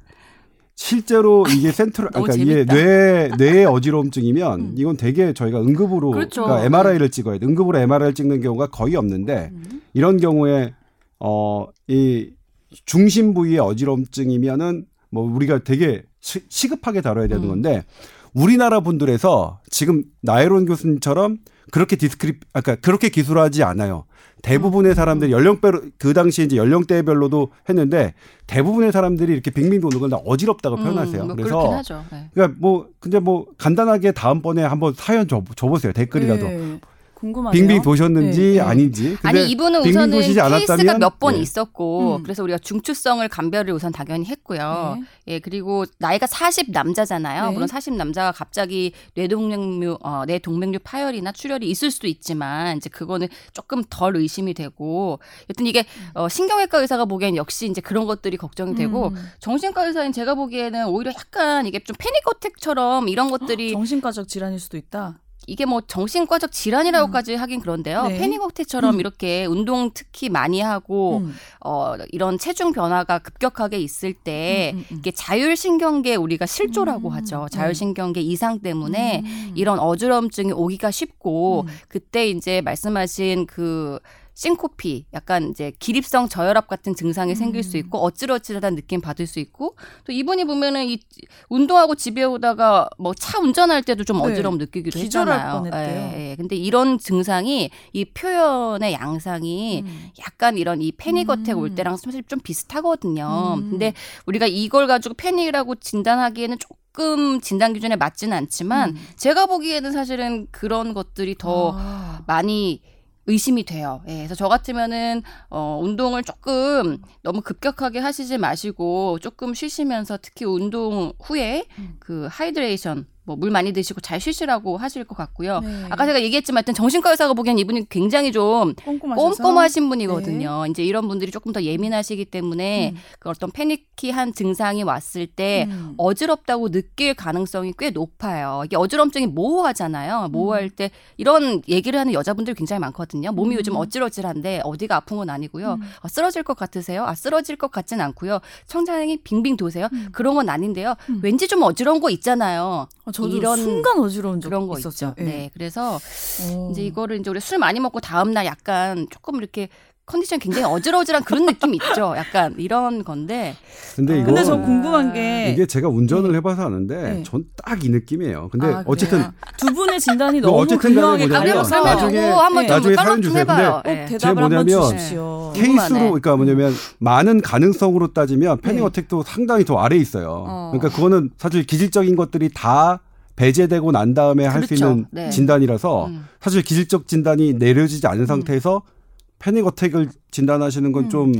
실제로 이게 센트럴 그러니까 이게 재밌다. 뇌 뇌의 어지러움증이면 음. 이건 되게 저희가 응급으로 그렇죠. 그러니까 MRI를 찍어야 돼. 응급으로 MRI를 찍는 경우가 거의 없는데 음. 이런 경우에 어, 이 중심 부위의 어지럼증이면은 뭐 우리가 되게 시, 시급하게 다뤄야 되는 음. 건데 우리나라 분들에서 지금 나혜론 교수님처럼 그렇게 describe 아까 그렇게 기술하지 않아요. 대부분의 사람들이 연령대로 그 당시에 이제 연령대별로도 했는데 대부분의 사람들이 이렇게 빙빙 도는 건 다 어지럽다고 표현하세요. 음, 뭐 그래서 그렇긴 하죠. 네. 그러니까 뭐 근데 뭐 간단하게 다음번에 한번 사연 줘, 줘보세요 댓글이라도 네. 궁금하네요. 빙빙 도셨는지 네, 네. 아닌지. 근데 아니 이분은 우선은 케이스가 않았다면 몇번 네. 있었고 음. 그래서 우리가 중추성을 감별을 우선 당연히 했고요. 네. 예 그리고 나이가 40 남자잖아요. 네. 물론 40 남자가 갑자기 뇌동맥류 어, 뇌동맥류 파열이나 출혈이 있을 수도 있지만 이제 그거는 조금 덜 의심이 되고 여튼 이게 어, 신경외과 의사가 보기엔 역시 이제 그런 것들이 걱정이 되고 음. 정신과 의사인 제가 보기에는 오히려 약간 이게 좀 패닉 어택처럼 이런 것들이 정신과적 질환일 수도 있다. 이게 뭐 정신과적 질환이라고까지 하긴 그런데요. 네. 패닉어택처럼 음. 이렇게 운동 특히 많이 하고 음. 어 이런 체중 변화가 급격하게 있을 때 음, 음, 음. 이게 자율신경계 우리가 실조라고 음. 하죠. 네. 자율신경계 이상 때문에 음. 이런 어지럼증이 오기가 쉽고 음. 그때 이제 말씀하신 그 싱코피, 약간 이제 기립성 저혈압 같은 증상이 생길 수 음. 있고 어찌러찌하다는 느낌 받을 수 있고 또 이분이 보면은 이 운동하고 집에 오다가 뭐 차 운전할 때도 좀 네. 어지러움 느끼기도 기절할 했잖아요. 뻔했대요. 예, 예. 근데 이런 증상이 이 표현의 양상이 음. 약간 이런 이 패닉 어택 음. 올 때랑 사실 좀 비슷하거든요. 음. 근데 우리가 이걸 가지고 패닉이라고 진단하기에는 조금 진단 기준에 맞지는 않지만 음. 제가 보기에는 사실은 그런 것들이 더 아. 많이 의심이 돼요. 예, 그래서 저 같으면은 어 운동을 조금 너무 급격하게 하시지 마시고 조금 쉬시면서 특히 운동 후에 음. 그 hydration 뭐 물 많이 드시고 잘 쉬시라고 하실 것 같고요. 네. 아까 제가 얘기했지만 정신과 의사가 보기엔 이분이 굉장히 좀 꼼꼼하셔서? 꼼꼼하신 분이거든요. 이제 이런 분들이 조금 더 예민하시기 때문에 음. 그 어떤 panicky한 증상이 왔을 때 음. 어지럽다고 느낄 가능성이 꽤 높아요. 이게 어지럼증이 모호하잖아요. 모호할 음. 때 이런 얘기를 하는 여자분들이 굉장히 많거든요. 몸이 음. 요즘 어지러질한데 어디가 아픈 건 아니고요. 음. 아, 쓰러질 것 같으세요? 아, 쓰러질 것 같진 않고요. 청장이 빙빙 도세요? 음. 그런 건 아닌데요. 음. 왠지 좀 어지러운 거 있잖아요. 어, 저도 이런 순간 어지러운 적 그런 거 있었죠. 있죠. 예. 네. 그래서 어. 이제 이거를 이제 우리 술 많이 먹고 다음 날 약간 조금 이렇게 컨디션 굉장히 어지러지란 그런 느낌이 있죠. 약간 이런 건데. 근데 이거 근데 저 궁금한 게 이게 제가 운전을 네. 해봐서 아는데 네. 전딱 이 느낌이에요. 근데 아, 어쨌든? 두 분의 진단이 그 너무 어쨌든 뭐냐면 갈려서 나중에- 한번 좀 나중에 사연 좀 주세요. 해봐요. 꼭 예. 대답을 한번 뭐냐면 주십시오. 케이스로 그러니까 뭐냐면 많은 가능성으로 따지면 패닉 네. 어택도 상당히 더 아래 에 있어요. 어. 그러니까 그거는 사실 기질적인 것들이 다 배제되고 난 다음에 할수 그렇죠. 있는 네. 진단이라서 음. 사실 기질적 진단이 내려지지 않은 상태에서 패닉 어택을 진단하시는 건 음. 좀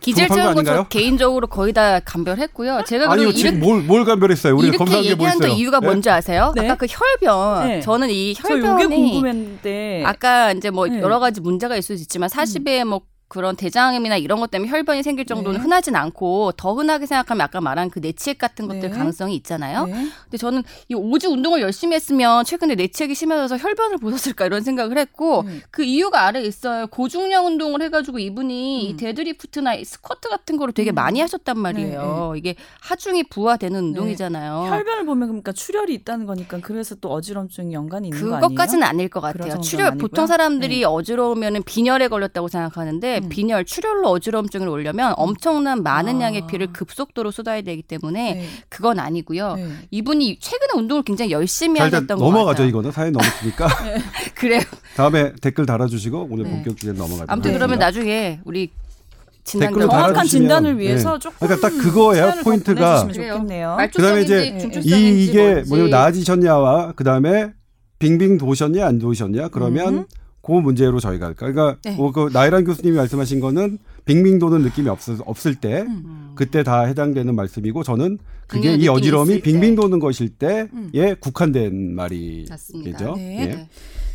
기질 정상도 채운 거저 아닌가요? 개인적으로 거의 다 감별했고요. 제가 아니요 지금 뭘, 뭘 감별했어요? 이렇게 검사한 게 뭐 얘기한 또 있어요? 이유가 예? 뭔지 아세요? 네. 아까 그 혈변. 네. 저는 이 혈변이 궁금했는데 아까 이제 뭐 네. 여러 가지 문제가 있을 수 있지만 40에 뭐 그런 대장암이나 이런 것 때문에 혈변이 생길 정도는 네. 흔하진 않고 더 흔하게 생각하면 아까 말한 그 내치핵 같은 것들 네. 가능성이 있잖아요. 네. 근데 저는 이 오지 운동을 열심히 했으면 최근에 내치핵이 심해져서 혈변을 보셨을까 이런 생각을 했고 네. 그 이유가 아래 있어요. 고중량 운동을 해가지고 이분이 이 음. 데드리프트나 이 스쿼트 같은 거를 되게 음. 많이 하셨단 말이에요. 이게 하중이 부하되는 운동이잖아요. 혈변을 보면 그러니까 출혈이 있다는 거니까 그래서 또 어지럼증이 연관이 있는 거 아니에요? 그것까지는 아닐 것 같아요. 출혈 아니고요? 보통 사람들이 네. 어지러우면 빈혈에 걸렸다고 생각하는데 음. 빈혈 출혈로 어지럼증을 올려면 엄청난 많은 아. 양의 피를 급속도로 쏟아야 되기 때문에 네. 그건 아니고요. 네. 이분이 최근에 운동을 굉장히 열심히 하셨던 것 넘어가죠 같아요. 이거는 사연 넘었으니까 그래요. 다음에 댓글 달아주시고 오늘 네. 본격 주제 넘어가도록 아무튼 네. 그러면 나중에 우리 진단 댓글로 정확한 달아주시면- 진단을 위해서 네. 조금 그러니까 딱 그거예요, 포인트가. 그다음에 이제 이- 이게. 뭐냐면 나아지셨냐와 그 다음에 빙빙 도셨냐 안 도셨냐 그러면 음. 그 문제로 저희가 할까. 그러니까 네. 뭐그 나이란 교수님이 말씀하신 거는 빙빙 도는 느낌이 없, 없을 때 음. 그때 다 해당되는 말씀이고 저는 그게 이 어지러움이. 빙빙 도는 것일 때에 음. 국한된 말이겠죠. 네. 예.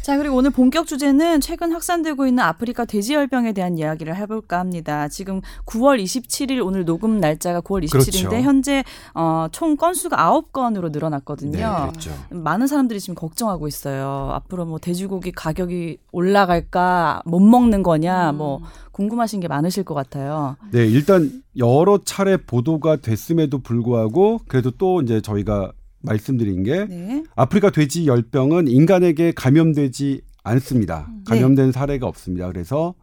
네. 자, 그리고 오늘 본격 주제는 최근 확산되고 있는 아프리카 돼지열병에 대한 이야기를 해볼까 합니다. 지금 9월 27일 오늘 녹음 날짜가 9월 27일인데 그렇죠. 현재 어, 총 건수가 9건으로 늘어났거든요. 네, 그렇죠. 많은 사람들이 지금 걱정하고 있어요. 앞으로 뭐 돼지고기 가격이 올라갈까, 못 먹는 거냐, 음. 뭐 궁금하신 게 많으실 것 같아요. 네, 일단 여러 차례 보도가 됐음에도 불구하고 그래도 또 이제 저희가 말씀드린 게 네. 아프리카 돼지 열병은 인간에게 감염되지 않습니다. 네. 감염된 사례가 없습니다. 그래서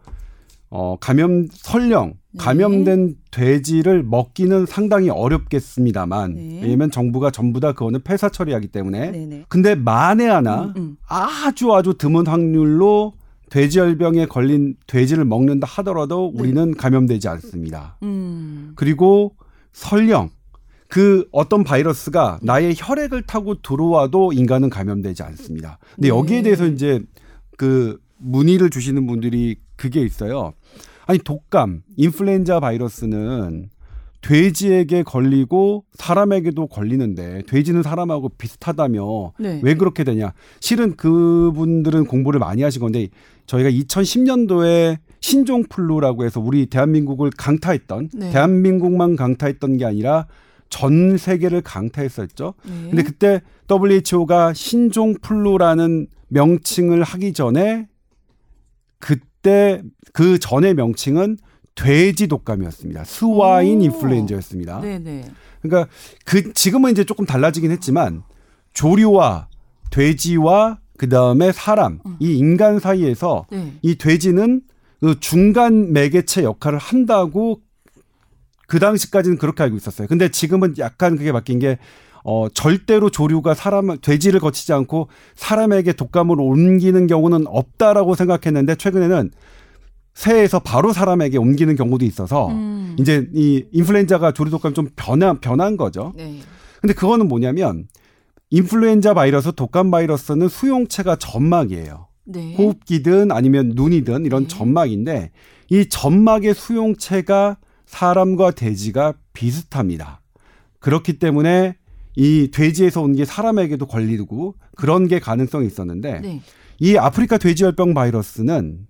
어, 감염 설령 네. 감염된 돼지를 먹기는 상당히 어렵겠습니다만 네. 왜냐면 정부가 전부 다 그거는 폐사 처리하기 때문에 네네. 근데 만에 하나 음, 음. 아주 아주 드문 확률로 돼지열병에 걸린 돼지를 먹는다 하더라도 네. 우리는 감염되지 않습니다. 음. 그리고 설령 그 어떤 바이러스가 나의 혈액을 타고 들어와도 인간은 감염되지 않습니다. 근데 네. 여기에 대해서 이제 그 문의를 주시는 분들이 그게 있어요. 아니 독감, 인플루엔자 바이러스는 돼지에게 걸리고 사람에게도 걸리는데 돼지는 사람하고 비슷하다며 네. 왜 그렇게 되냐? 실은 그분들은 공부를 많이 하신 건데 저희가 2010년도에 신종플루라고 해서 우리 대한민국을 강타했던 네. 대한민국만 강타했던 게 아니라 전 세계를 강타했었죠. 네. 근데 그때 WHO가 신종 플루라는 명칭을 하기 전에 그때 그 전의 명칭은 돼지 독감이었습니다. 스와인 오. 인플루엔자였습니다. 네네. 그러니까 그 지금은 이제 조금 달라지긴 했지만 조류와 돼지와 그 다음에 사람 이 인간 사이에서 네. 이 돼지는 그 중간 매개체 역할을 한다고 그 당시까지는 그렇게 알고 있었어요. 근데 지금은 약간 그게 바뀐 게 어, 절대로 조류가 사람, 돼지를 거치지 않고 사람에게 독감을 옮기는 경우는 없다라고 생각했는데 최근에는 새에서 바로 사람에게 옮기는 경우도 있어서 음. 이제 이 인플루엔자가 조류 독감 좀 변한, 변한 거죠. 네. 근데 그거는 뭐냐면 인플루엔자 바이러스, 독감 바이러스는 수용체가 점막이에요. 네. 호흡기든 아니면 눈이든 이런 네. 점막인데 이 점막의 수용체가 사람과 돼지가 비슷합니다. 그렇기 때문에 이 돼지에서 온 게 사람에게도 걸리고 그런 게 가능성이 있었는데 네. 이 아프리카 돼지열병 바이러스는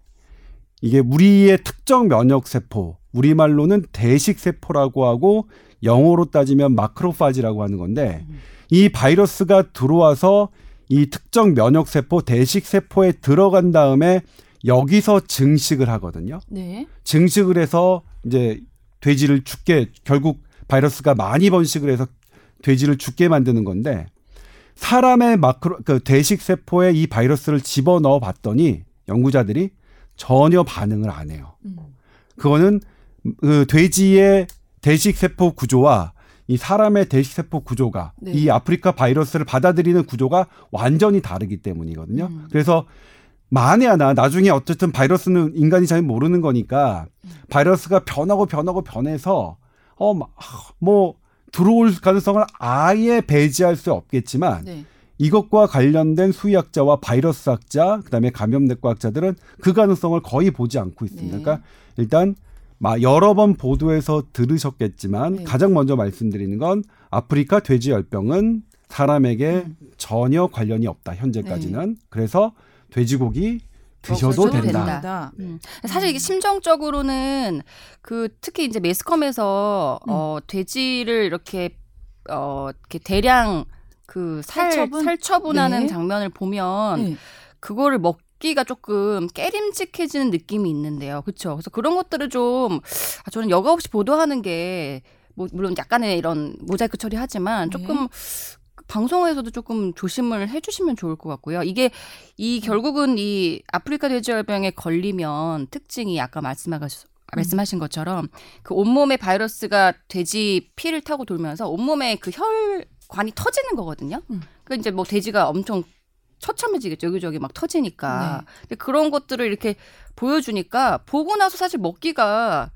이게 우리의 특정 면역 세포, 우리말로는 대식 세포라고 하고 영어로 따지면 마크로파지라고 하는 건데 이 바이러스가 들어와서 이 특정 면역 세포, 대식 세포에 들어간 다음에 여기서 증식을 하거든요. 네. 증식을 해서 이제 돼지를 죽게 결국 바이러스가 많이 번식을 해서 돼지를 죽게 만드는 건데 사람의 마크로 그 대식 세포에 이 바이러스를 집어 넣어 봤더니 연구자들이 전혀 반응을 안 해요. 음. 그거는 그 돼지의 대식 세포 구조와 이 사람의 대식 세포 구조가 네. 이 아프리카 바이러스를 받아들이는 구조가 완전히 다르기 때문이거든요. 음. 그래서 만에 하나 나중에 어쨌든 바이러스는 인간이 잘 모르는 거니까 바이러스가 변하고 변하고 변해서 어뭐 들어올 가능성을 아예 배제할 수 없겠지만 네. 이것과 관련된 수의학자와 바이러스학자 그다음에 감염내과학자들은 그 가능성을 거의 보지 않고 있습니다. 네. 그러니까 일단 마- 여러 번 보도에서 들으셨겠지만 네. 가장 먼저 말씀드리는 건 아프리카 돼지 열병은 사람에게 음. 전혀 관련이 없다 현재까지는 그래서 돼지고기 드셔도 먹어도 된다. 된다. 음. 사실 이게 심정적으로는 그 특히 이제 매스컴에서 음. 어 돼지를 이렇게 어 이렇게 대량 그 살, 살처분? 살처분하는 네. 장면을 보면 네. 그거를 먹 기가 조금 깨림직해지는 느낌이 있는데요. 그렇죠? 그래서 그런 것들을 좀 아, 저는 여과 없이 보도하는 게 뭐, 물론 약간의 이런 모자이크 처리하지만 네. 조금 방송에서도 조금 조심을 해주시면 좋을 것 같고요. 이게 이 결국은 이 아프리카 돼지열병에 걸리면 특징이 아까 말씀하신 말씀하신 것처럼 그 온몸에 바이러스가 돼지 피를 타고 돌면서 온몸에 그 혈관이 터지는 거거든요. 음. 그 이제 뭐 돼지가 엄청 처참해지겠죠. 여기저기 막 터지니까. 네. 근데 그런 것들을 이렇게 보여주니까 보고 나서 사실 먹기가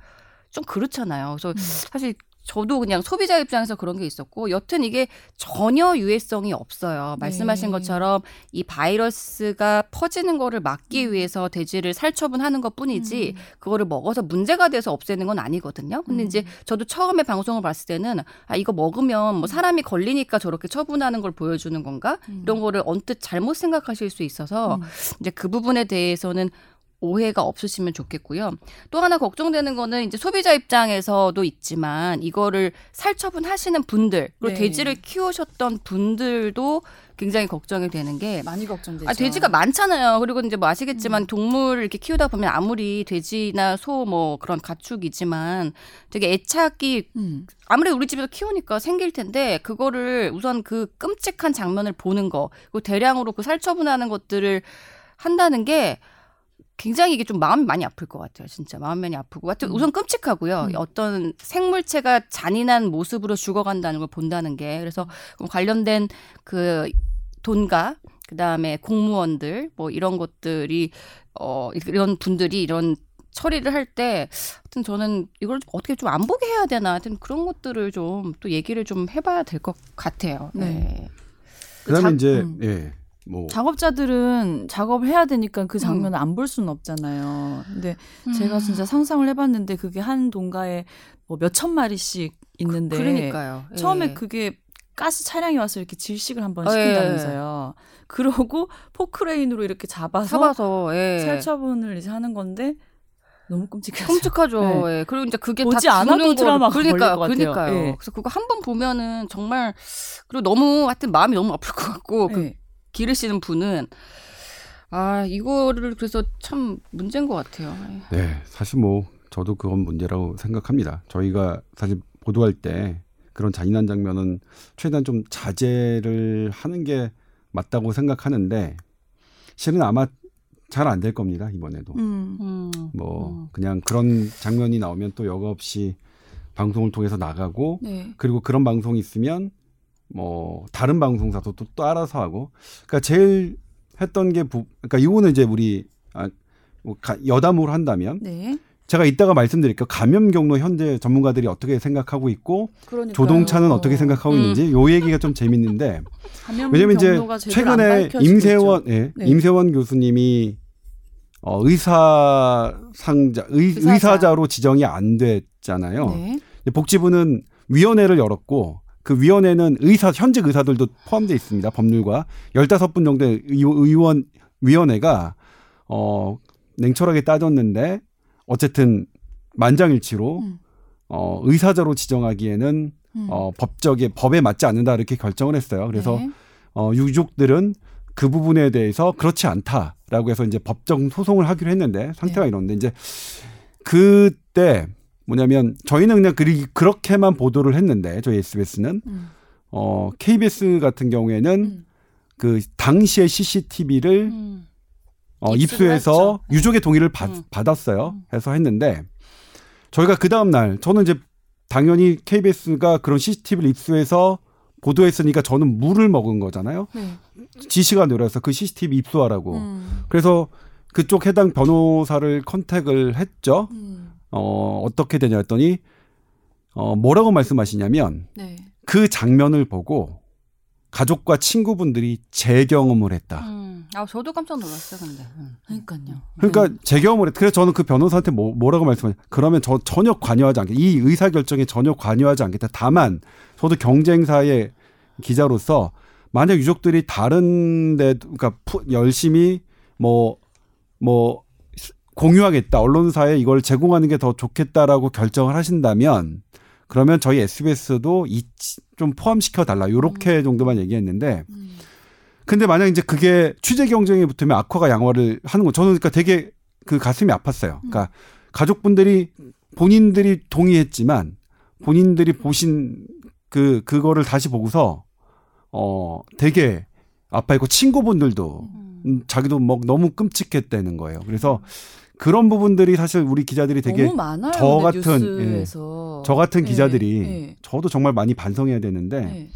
좀 그렇잖아요. 그래서 음. 사실 저도 그냥 소비자 입장에서 그런 게 있었고 여튼 이게 전혀 유해성이 없어요. 말씀하신 네. 것처럼 이 바이러스가 퍼지는 거를 막기 위해서 돼지를 살처분하는 것뿐이지 음. 그거를 먹어서 문제가 돼서 없애는 건 아니거든요. 근데 음. 이제 저도 처음에 방송을 봤을 때는 아 이거 먹으면 뭐 사람이 걸리니까 저렇게 처분하는 걸 보여주는 건가 이런 거를 언뜻 잘못 생각하실 수 있어서 음. 이제 그 부분에 대해서는 오해가 없으시면 좋겠고요. 또 하나 걱정되는 거는 이제 소비자 입장에서도 있지만 이거를 살처분하시는 분들 그리고 네. 돼지를 키우셨던 분들도 굉장히 걱정이 되는 게 많이 걱정되죠. 아, 돼지가 많잖아요. 그리고 이제 뭐 아시겠지만 동물 이렇게 키우다 보면 아무리 돼지나 소 뭐 그런 가축이지만 되게 애착이 음. 아무래도 우리 집에서 키우니까 생길 텐데 그거를 우선 그 끔찍한 장면을 보는 거 그리고 대량으로 그 살처분하는 것들을 한다는 게 굉장히 이게 좀 마음이 많이 아플 것 같아요. 진짜 마음 많이 아프고. 하여튼 음. 우선 끔찍하고요. 음. 어떤 생물체가 잔인한 모습으로 죽어간다는 걸 본다는 게 그래서 관련된 그 돈가 그다음에 공무원들 뭐 이런 것들이 어 이런 분들이 이런 처리를 할 때 하여튼 저는 이걸 좀 어떻게 좀 안 보게 해야 되나 하여튼 그런 것들을 좀 또 얘기를 좀 해봐야 될 것 같아요. 네. 네. 그다음에 자- 이제 음. 예. 뭐 작업자들은 작업을 해야 되니까 음. 그 장면을 안볼 수는 없잖아요. 근데 제가 진짜 상상을 해봤는데 그게 한 동가에 뭐 몇 천 마리씩 있는데 그러니까요. 예. 처음에 그게 가스 차량이 와서 이렇게 질식을 한번 예. 시킨다면서요. 그러고 포크레인으로 이렇게 잡아서 잡아서 예. 살처분을 이제 하는 건데 너무 끔찍해요. 끔찍하죠. 네. 예. 그리고 이제 그게 보지 다 않아도 트라우마가 거를- 그러니까요. 걸릴 것 같아요. 그러니까요. 예. 그래서 그거 한 번 보면은 정말 그리고 너무 하여튼 마음이 너무 아플 것 같고 그 네. 기르시는 분은 아 이거를 그래서 참 문제인 것 같아요. 예. 네, 사실 뭐 저도 그건 문제라고 생각합니다. 저희가 사실 보도할 때 그런 잔인한 장면은 최대한 좀 자제를 하는 게 맞다고 생각하는데 실은 아마 잘 안 될 겁니다 이번에도. 음. 음. 뭐 음. 그냥 그런 장면이 나오면 또 여과 없이 방송을 통해서 나가고 네. 그리고 그런 방송이 있으면 뭐 다른 방송사도 또 따라서 하고 그러니까 제일 했던 게 부, 그러니까 이거는 이제 우리 아, 뭐 가- 여담으로 한다면 네. 제가 이따가 말씀드릴게요. 감염 경로 현재 전문가들이 어떻게 생각하고 있고 그러니까요. 조동차는 어떻게 생각하고 음. 있는지 요 얘기가 좀 재밌는데 왜냐면 이제 최근에. 임세원 예, 네. 임세원 교수님이 어, 의사 상자 의, 의사자. 의사자로 지정이 안 됐잖아요. 네. 복지부는 위원회를 열었고 그 위원회는 의사 현직 의사들도 포함되어 있습니다. 법률과 15분 정도의 의- 의원 위원회가 어 냉철하게 따졌는데 어쨌든 만장일치로 음. 어 의사자로 지정하기에는 음. 어 법적에 법에 맞지 않는다 이렇게 결정을 했어요. 그래서 네. 어 유족들은 그 부분에 대해서 그렇지 않다라고 해서 이제 법정 소송을 하기로 했는데 상태가 네. 이런데 이제 그때 뭐냐면 저희는 그냥 그리, 그렇게만 보도를 했는데 저희 SBS는 음. 어 KBS 같은 경우에는 음. 그 당시의 CCTV를 음. 어, 입수해서 했죠. 네. 유족의 동의를 받, 음. 받았어요. 음. 해서 했는데 저희가 그 다음 날 저는 이제 당연히 KBS가 그런 CCTV를 입수해서 보도했으니까 저는 물을 먹은 거잖아요. 네. 지시가 내려서 그 CCTV 입수하라고. 음. 그래서 그쪽 해당 변호사를 컨택을 했죠. 음. 어, 어떻게 되냐 했더니 어, 뭐라고 말씀하시냐면 네. 그 장면을 보고 가족과 친구분들이 재경험을 했다. 음. 아 저도 깜짝 놀랐어요, 근데. 음. 그러니까요. 그러니까 네. 재경험을 했. 그래서 저는 그 변호사한테 뭐, 뭐라고 말씀하냐. 그러면 저 전혀 관여하지 않겠다. 이 의사 결정에 전혀 관여하지 않겠다. 다만 저도 경쟁사의 기자로서 만약 유족들이 다른 데 그러니까 푸- 열심히 뭐 뭐 공유하겠다. 언론사에 이걸 제공하는 게 더 좋겠다라고 결정을 하신다면 그러면 저희 SBS도 이 좀 포함시켜 달라. 요렇게 정도만 얘기했는데 음. 근데 만약 이제 그게 취재 경쟁에 붙으면 악화가 양화를 하는 거 저는 그러니까 되게 그 가슴이 아팠어요. 그러니까 가족분들이 본인들이 동의했지만 본인들이 보신 그 그거를 다시 보고서 어 되게 아파했고 친구분들도 음. 음, 자기도 뭐 너무 끔찍했다는 거예요. 그래서 그런 부분들이 사실 우리 기자들이 되게 많아요. 저 근데 같은, 뉴스에서. 저 같은 네, 기자들이 네, 저도 정말 많이 반성해야 되는데 네.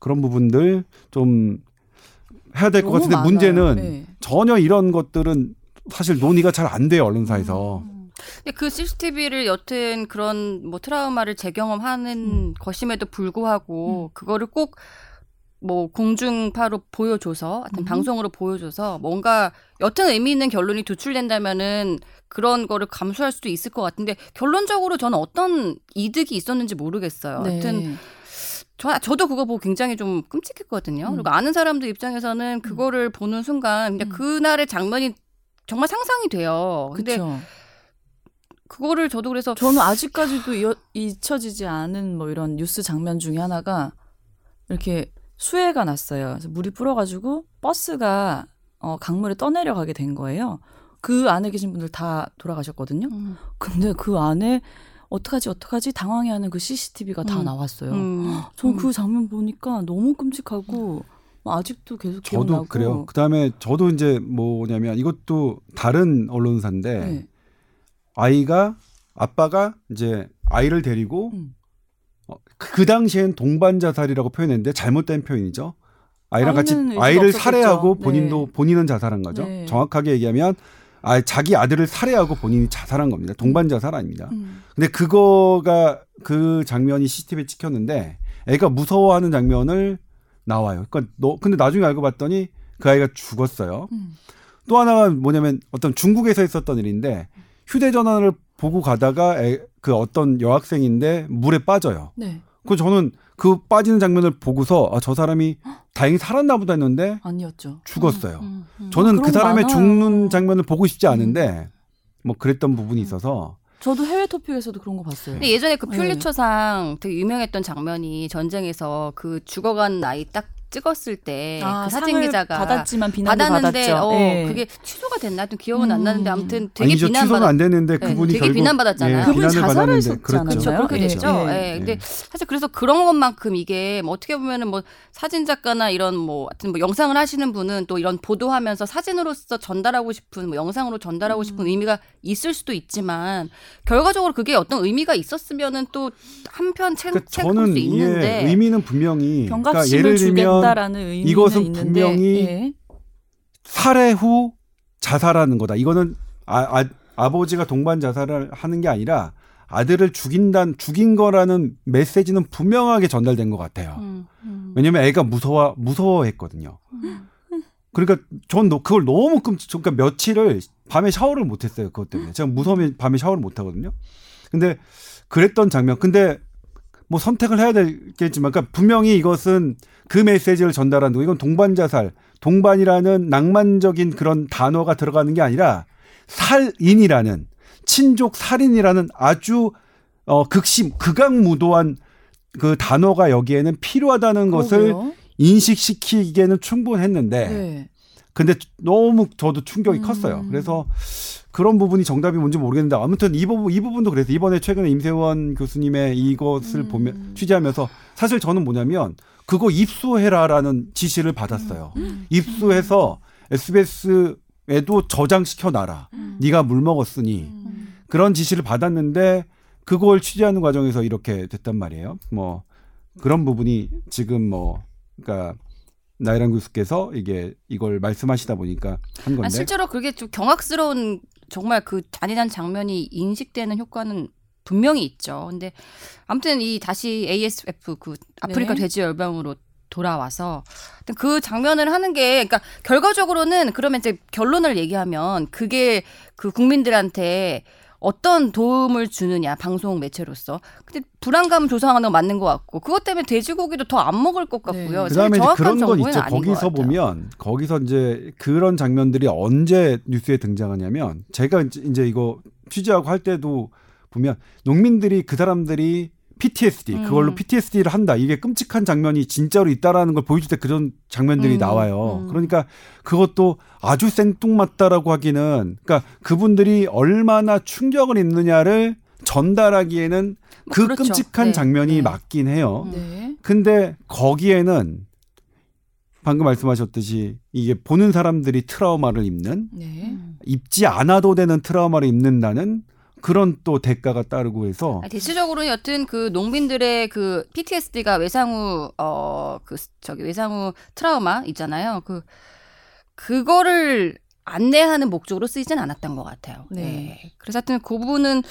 그런 부분들 좀 해야 될 것 같은데 많아요. 문제는 네. 전혀 이런 것들은 사실 논의가 잘 안 돼요 언론사에서. 음. 근데 그 CCTV를 여튼 그런 뭐 트라우마를 재경험하는 것임에도 불구하고 그거를 꼭 뭐 공중파로 보여줘서 하여튼 음. 방송으로 보여줘서 뭔가 여튼 의미 있는 결론이 도출된다면은 그런 거를 감수할 수도 있을 것 같은데 결론적으로 저는 어떤 이득이 있었는지 모르겠어요. 네. 하여튼 저, 저도 그거 보고 굉장히 좀 끔찍했거든요. 음. 그리고 아는 사람들 입장에서는 그거를 보는 순간 그냥 음. 그날의 장면이 정말 상상이 돼요. 근데 그렇죠. 그거를 저도 그래서 저는 아직까지도 이어, 잊혀지지 않은 뭐 이런 뉴스 장면 중에 하나가 이렇게 수해가 났어요. 그래서 물이 불어가지고 버스가 어, 강물에 떠내려가게 된 거예요. 그 안에 계신 분들 다 돌아가셨거든요. 음. 근데 그 안에 어떡하지 어떡하지 당황해 하는 그 CCTV가 다 음. 나왔어요. 음. 전그 장면 보니까 너무 끔찍하고 뭐 아직도 계속 저도 기억나고. 그래요. 그다음에 저도 이제 뭐냐면 이것도 다른 언론사인데 네. 아이가 아빠가 이제 아이를 데리고 음. 어, 그, 그 당시엔 동반 자살이라고 표현했는데 잘못된 표현이죠. 아이랑 같이 아이를 없었겠죠. 살해하고 네. 본인도 본인은 자살한 거죠. 네. 정확하게 얘기하면 아 자기 아들을 살해하고 본인이 자살한 겁니다. 동반 자살 아닙니다. 음. 근데 그거가 그 장면이 CCTV에 찍혔는데 애가 무서워하는 장면을 나와요. 그러니까 너 근데 나중에 알고 봤더니 그 아이가 죽었어요. 음. 또 하나가 뭐냐면 어떤 중국에서 있었던 일인데 휴대전화를 보고 가다가 애, 그 어떤 여학생인데 물에 빠져요. 네. 그 저는 그 빠지는 장면을 보고서 아, 저 사람이 다행히 살았나 보다 했는데 아니었죠. 죽었어요. 음, 음. 저는 그런 그거 사람의 많아요. 죽는 장면을 보고 싶지 않은데 뭐 그랬던 부분이 있어서 저도 해외 토픽에서도 그런 거 봤어요. 근데 예전에 그 네. 퓰리처상 되게 유명했던 장면이 전쟁에서 그 죽어간 아이 딱 찍었을 때그 아, 사진 상을 기자가 받았지만 비난도 받았는데 받았죠. 어, 예. 그게 취소가 됐나 하여튼 기억은 안 음. 나는데 아무튼 되게 아니죠 취소는 비난받았 안 됐는데 네, 그분이 되게 결국 비난받았잖아요. 예, 그분이 비난을 자살을 했었잖아요. 그렇죠. 그렇죠. 그렇게 예, 됐죠. 예. 예. 근데 예. 사실 그래서 그런 것만큼 이게 뭐 어떻게 보면은 뭐 사진 작가나 이런 뭐 하여튼 뭐 영상을 하시는 분은 또 이런 보도하면서 사진으로서 전달하고 싶은 뭐 영상으로 전달하고 싶은 음. 의미가 있을 수도 있지만 결과적으로 그게 어떤 의미가 있었으면은 또 한편 책 그러니까 저는 수 있는데 예, 의미는 분명히 그러니까 예를 들면 의미는 이것은 있는데 분명히 예. 살해 후 자살하는 거다. 이거는 아, 아, 버지가 동반 자살을 하는 게 아니라 아들을 죽인단 죽인 거라는 메시지는 분명하게 전달된 것 같아요. 음, 음. 왜냐면 애가 무서워 무서워했거든요. 그러니까 전 너- 그걸 너무 끔찍. 그러니까 며칠을 밤에 샤워를 못했어요. 그것 때문에 제가 무서우면 밤에 샤워를 못하거든요. 근데 그랬던 장면. 근데 뭐 선택을 해야 되겠지만, 그러니까 분명히 이것은 그 메시지를 전달하는 거. 이건 동반 자살, 동반이라는 낭만적인 그런 단어가 들어가는 게 아니라 살인이라는 친족 살인이라는 아주 어 극심 극악무도한 그 단어가 여기에는 필요하다는 것을 그러게요. 인식시키기에는 충분했는데 네. 근데 너무 저도 충격이 음. 컸어요. 그래서 그런 부분이 정답이 뭔지 모르겠는데 아무튼 이 부분 이 부분도 그래서 이번에 최근에 임세원 교수님의 이것을 음. 보면 취재하면서 사실 저는 뭐냐면 그거 입수해라라는 지시를 받았어요. 음. 입수해서 SBS에도 저장시켜 놔라. 네가 물 먹었으니 음. 그런 지시를 받았는데 그걸 취재하는 과정에서 이렇게 됐단 말이에요. 뭐 그런 부분이 지금 뭐 그러니까 나이란 교수께서 이게 이걸 말씀하시다 보니까 한 건데 아, 실제로 그게 좀 경악스러운 정말 그 잔인한 장면이 인식되는 효과는 분명히 있죠. 근데 아무튼 이 다시 ASF 그 아프리카 네. 돼지 열병으로 돌아와서 그 장면을 하는 게 그러니까 결과적으로는 그러면 이제 결론을 얘기하면 그게 그 국민들한테 어떤 도움을 주느냐 방송 매체로서 근데 불안감을 조성하는 건 맞는 것 같고 그것 때문에 돼지고기도 더 안 먹을 것 같고요. 네. 그다음에 이제 정확한 그런 건 있죠. 거기서. 보면 거기서 이제 그런 장면들이 언제 뉴스에 등장하냐면 제가 이제 이거 취재하고 할 때도 보면 농민들이 그 사람들이 PTSD 음. 그걸로 PTSD를 한다 이게 끔찍한 장면이 진짜로 있다라는 걸 보여줄 때 그런 장면들이 음, 나와요. 음. 그러니까 그것도 아주 생뚱맞다라고 하기는 그러니까 그분들이 얼마나 충격을 입느냐를 전달하기에는 그 그렇죠. 끔찍한 네, 장면이 네. 맞긴 해요. 음. 네. 근데 거기에는 방금 말씀하셨듯이 이게 보는 사람들이 트라우마를 입는 네. 입지 않아도 되는 트라우마를 입는다는 그런 또 대가가 따르고 해서 아니, 대체적으로는 여튼 그 농민들의 그 PTSD가 외상후 어 그 저기 외상후 트라우마 있잖아요. 그 그거를 안내하는 목적으로 쓰이진 않았던 것 같아요. 네. 네. 그래서 하여튼 그 부분은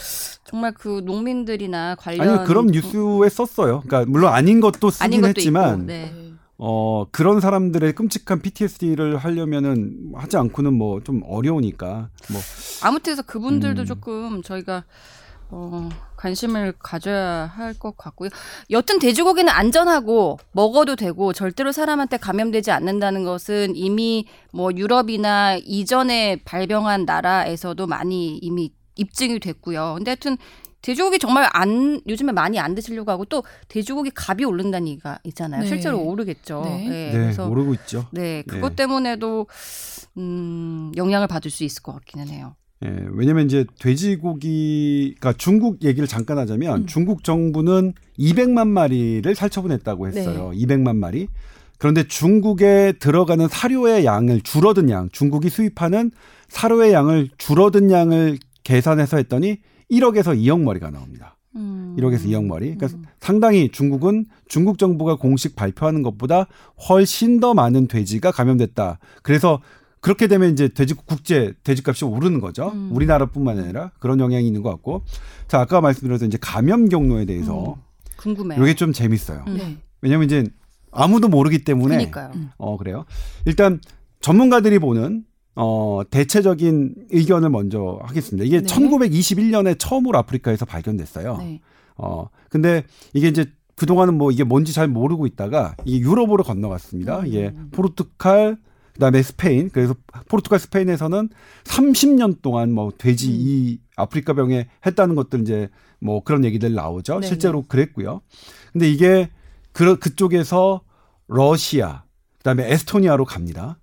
정말 그 농민들이나 관련 아니 그런 뉴스에 썼어요. 그러니까 물론 아닌 것도 쓰긴 아닌 것도 했지만 있고, 네. 네. 어 그런 사람들의 끔찍한 PTSD를 하려면은 하지 않고는 뭐 좀 어려우니까 뭐 아무튼 그래서 그분들도 음. 조금 저희가 어, 관심을 가져야 할 것 같고요. 여튼 돼지고기는 안전하고 먹어도 되고 절대로 사람한테 감염되지 않는다는 것은 이미 뭐 유럽이나 이전에 발병한 나라에서도 많이 이미 입증이 됐고요. 근데 하여튼 돼지고기 정말 안 요즘에 많이 안 드시려고 하고 또 돼지고기 값이 오른다는 얘기가 있잖아요. 네. 실제로 오르겠죠. 네. 네, 그래서 모르고 있죠. 네, 그것 네. 때문에도 음, 영향을 받을 수 있을 것 같기는 해요. 예, 왜냐면 이제 돼지고기가 중국 얘기를 잠깐 하자면 음. 중국 정부는 200만 마리를 살처분했다고 네. 했어요. 200만 마리. 그런데 중국에 들어가는 사료의 양을 줄어든 양, 중국이 수입하는 사료의 양을 줄어든 양을 계산해서 했더니 1억에서 2억 머리가 나옵니다. 음. 1억에서 2억 머리. 그러니까 상당히 중국은 중국 정부가 공식 발표하는 것보다 훨씬 더 많은 돼지가 감염됐다. 그래서 그렇게 되면 이제 돼지 국제 돼지값이 오르는 거죠. 음. 우리나라뿐만 아니라 그런 영향이 있는 것 같고. 자 아까 말씀드렸던 이제 감염 경로에 대해서 궁금해요. 이게 좀 재밌어요. 음. 네. 왜냐면 이제 아무도 모르기 때문에 그러니까요. 어 그래요. 일단 전문가들이 보는 어 대체적인 의견을 먼저 하겠습니다. 이게 네. 1921년에 처음으로 아프리카에서 발견됐어요. 네. 어 근데 이게 이제 그동안은 뭐 이게 뭔지 잘 모르고 있다가 이게 유럽으로 건너갔습니다. 이게 포르투갈 그다음에 스페인 그래서 포르투갈 스페인에서는 30년 동안 뭐 돼지 이 아프리카 병에 했다는 것들 이제 뭐 그런 얘기들 나오죠. 네네. 실제로 그랬고요. 근데 이게 그 그쪽에서 러시아 그다음에 에스토니아로 갑니다.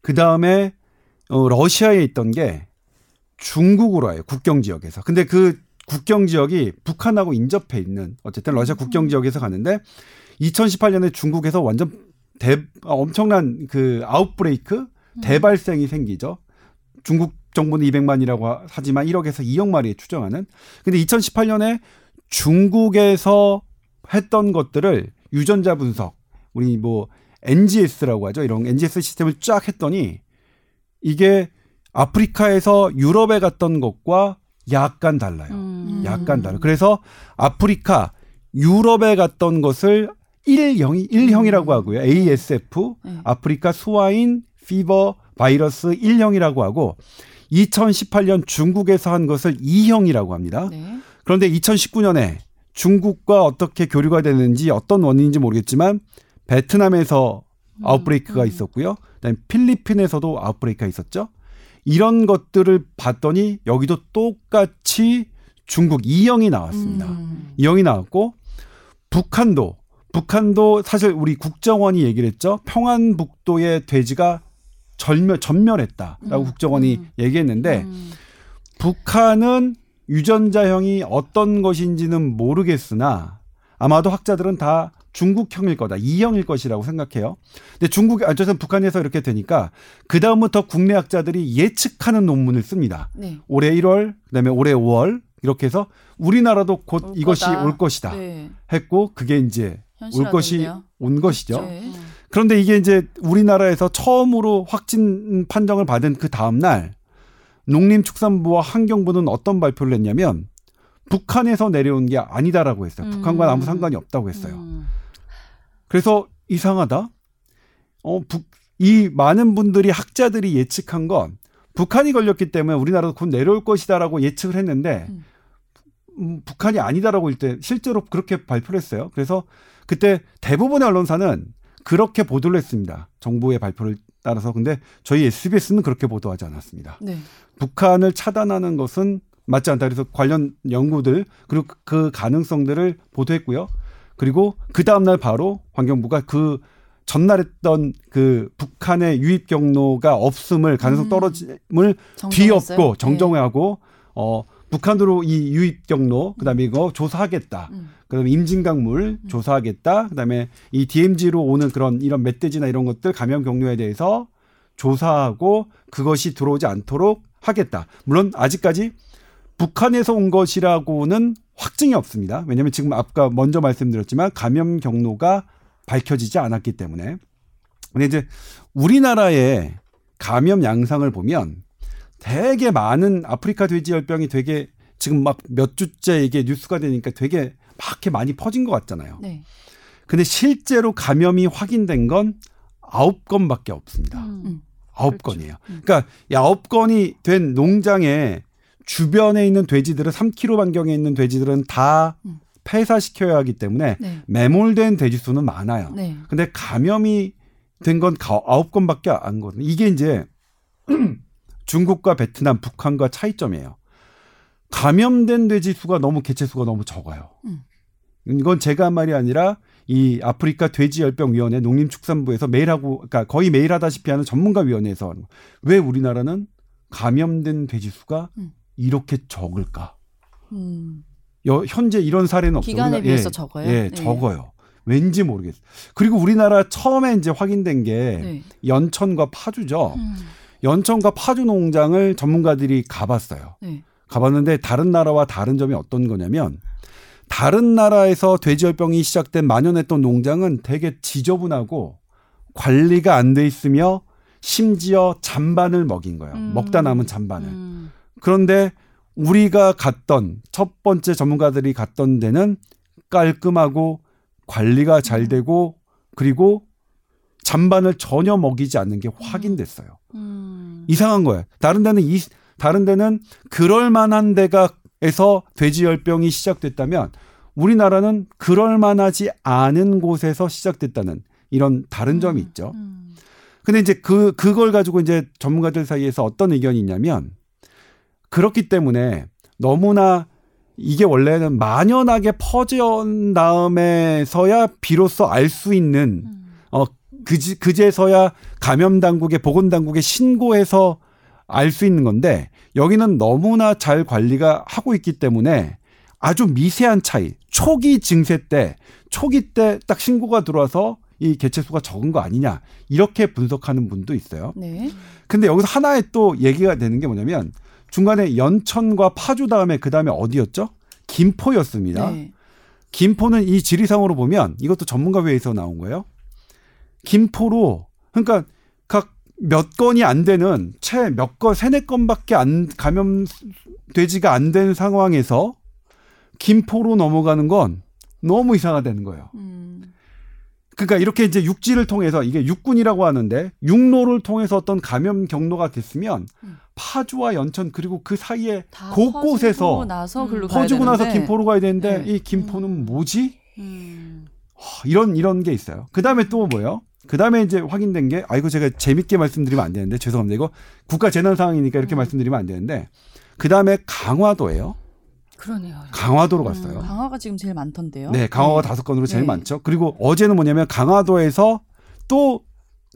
그다음에 어 러시아에 있던 게 중국으로 와요. 국경 지역에서. 근데 그 국경 지역이 북한하고 인접해 있는 어쨌든 러시아 국경 지역에서 가는데 2018년에 중국에서 완전 대 아, 엄청난 그 아웃브레이크 대발생이 생기죠. 중국 정부는 200만이라고 하- 하지만 1억에서 2억 마리에 추정하는. 근데 2018년에 중국에서 했던 것들을 유전자 분석, 우리 뭐 NGS라고 하죠. 이런 NGS 시스템을 쫙 했더니 이게 아프리카에서 유럽에 갔던 것과 약간 달라요. 음. 약간 달라요. 그래서 아프리카, 유럽에 갔던 것을 1형이 1형이라고 하고요. ASF, 네. 아프리카 swine fever 바이러스 1형이라고 하고 2018년 중국에서 한 것을 2형이라고 합니다. 네. 그런데 2019년에 중국과 어떻게 교류가 되는지 어떤 원인인지 모르겠지만 베트남에서 아웃브레이크가 있었고요. 그다음에 필리핀에서도 아웃브레이크가 있었죠. 이런 것들을 봤더니 여기도 똑같이 중국 2형이 나왔습니다. 음. 2형이 나왔고 북한도 북한도 사실 우리 국정원이 얘기를 했죠. 평안북도의 돼지가 절멸 전멸했다라고 국정원이 얘기했는데 음. 북한은 유전자형이 어떤 것인지는 모르겠으나 아마도 학자들은 다 중국형일 거다. 이형일 것이라고 생각해요. 근데 중국이 어쨌든 북한에서 이렇게 되니까 그 다음부터 국내 학자들이 예측하는 논문을 씁니다. 네. 올해 1월, 그다음에 올해 5월 이렇게 해서 우리나라도 곧 올 이것이 거다. 올 것이다 네. 했고 그게 이제 올 것이 현실화됐네요. 온 것이죠. 네. 그런데 이게 이제 우리나라에서 처음으로 확진 판정을 받은 그 다음 날 농림축산부와 환경부는 어떤 발표를 했냐면 북한에서 내려온 게 아니다라고 했어요. 음. 북한과는 아무 상관이 없다고 했어요. 음. 그래서 이상하다. 어, 북, 이 많은 분들이 학자들이 예측한 건 북한이 걸렸기 때문에 우리나라도 곧 내려올 것이다라고 예측을 했는데 음. 음, 북한이 아니다라고 할때 실제로 그렇게 발표를 했어요. 그래서 그때 대부분의 언론사는 그렇게 보도를 했습니다. 정부의 발표를 따라서 근데 저희 SBS는 그렇게 보도하지 않았습니다. 네. 북한을 차단하는 것은 맞지 않다. 그래서 관련 연구들 그리고 그 가능성들을 보도했고요. 그리고 그 다음날 바로 환경부가 그 전날 했던 그 북한의 유입 경로가 없음을 가능성 음. 떨어짐을 정정했어요? 뒤엎고 네. 정정하고 어 북한으로 이 유입 경로 그다음에 이거 조사하겠다. 음. 그다음에 임진강물 조사하겠다. 그다음에 이 DMZ로 오는 그런 이런 멧돼지나 이런 것들 감염 경로에 대해서 조사하고 그것이 들어오지 않도록 하겠다. 물론 아직까지 북한에서 온 것이라고는 확증이 없습니다. 왜냐하면 지금 아까 먼저 말씀드렸지만 감염 경로가 밝혀지지 않았기 때문에. 근데 이제 우리나라의 감염 양상을 보면 되게 많은 아프리카 돼지열병이 되게 지금 막 몇 주째 이게 뉴스가 되니까 되게 막 이렇게 많이 퍼진 것 같잖아요. 네. 근데 실제로 감염이 확인된 건 아홉 건밖에 없습니다. 음. 아홉 그렇죠. 건이에요. 그러니까 이 아홉 건이 된 농장에 주변에 있는 돼지들은 3km 반경에 있는 돼지들은 다 음. 폐사시켜야 하기 때문에 네. 매몰된 돼지 수는 많아요. 네. 근데 감염이 된 건 아홉 건밖에 안 거든요. 이게 이제 중국과 베트남, 북한과 차이점이에요. 감염된 돼지 수가 너무 개체 수가 너무 적어요. 음. 이건 제가 한 말이 아니라 이 아프리카 돼지열병위원회 농림축산부에서 매일 하고 그러니까 거의 매일 하다시피 하는 전문가 위원회에서. 왜 우리나라는 감염된 돼지 수가 음. 이렇게 적을까? 음. 여- 현재 이런 사례는 없어요. 기간에 우리나라- 비해서 예, 적어요? 예, 네. 적어요. 왠지 모르겠어요. 그리고 우리나라 처음에 이제 확인된 게 네. 연천과 파주죠. 음. 연천과 파주 농장을 전문가들이 가봤어요. 네. 가봤는데 다른 나라와 다른 점이 어떤 거냐면 다른 나라에서 돼지열병이 시작된 만연했던 농장은 되게 지저분하고 관리가 안 돼 있으며 심지어 잔반을 먹인 거예요. 음. 먹다 남은 잔반을. 음. 그런데 우리가 갔던 첫 번째 전문가들이 갔던 데는 깔끔하고 관리가 잘 되고 그리고 잔반을 전혀 먹이지 않는 게 확인됐어요. 음. 이상한 거예요. 다른 데는 이 다른 데는 그럴 만한 데가에서 돼지 열병이 시작됐다면 우리나라는 그럴 만하지 않은 곳에서 시작됐다는 이런 다른 점이 있죠. 음. 근데 이제 그 그걸 가지고 이제 전문가들 사이에서 어떤 의견이 있냐면 그렇기 때문에 너무나 이게 원래는 만연하게 퍼진 다음에서야 비로소 알 수 있는 음. 어 그지 그제서야 감염 당국에 보건 당국에 신고해서 알 수 있는 건데 여기는 너무나 잘 관리가 하고 있기 때문에 아주 미세한 차이 초기 증세 때 초기 때 딱 신고가 들어와서 이 개체 수가 적은 거 아니냐 이렇게 분석하는 분도 있어요. 네. 근데 여기서 하나의 또 얘기가 되는 게 뭐냐면 중간에 연천과 파주 다음에 그 다음에 어디였죠? 김포였습니다. 네. 김포는 이 지리상으로 보면 이것도 전문가 회의에서 나온 거예요. 김포로 그러니까 각 몇 건이 안 되는 채 몇 건 세네 건밖에 안 감염되지가 안 된 상황에서 김포로 넘어가는 건 너무 이상하다는 거예요. 음. 그러니까 이렇게 이제 육지를 통해서 이게 육군이라고 하는데 육로를 통해서 어떤 감염 경로가 됐으면 음. 파주와 연천 그리고 그 사이에 다 곳곳에서 퍼지고 음. 퍼지고 나서. 김포로 가야 되는데 네. 이 김포는 뭐지? 음. 하, 이런 이런 게 있어요. 그 다음에 또 뭐예요? 그 다음에 이제 확인된 게 아이고 제가 재밌게 말씀드리면 안 되는데 죄송합니다. 이거 국가 재난 상황이니까 이렇게 말씀드리면 안 되는데 그 다음에 강화도예요. 그러네요. 강화도로 갔어요. 강화가 지금 제일 많던데요. 네, 강화가 다섯 건으로 제일 네. 많죠. 그리고 어제는 뭐냐면 강화도에서 또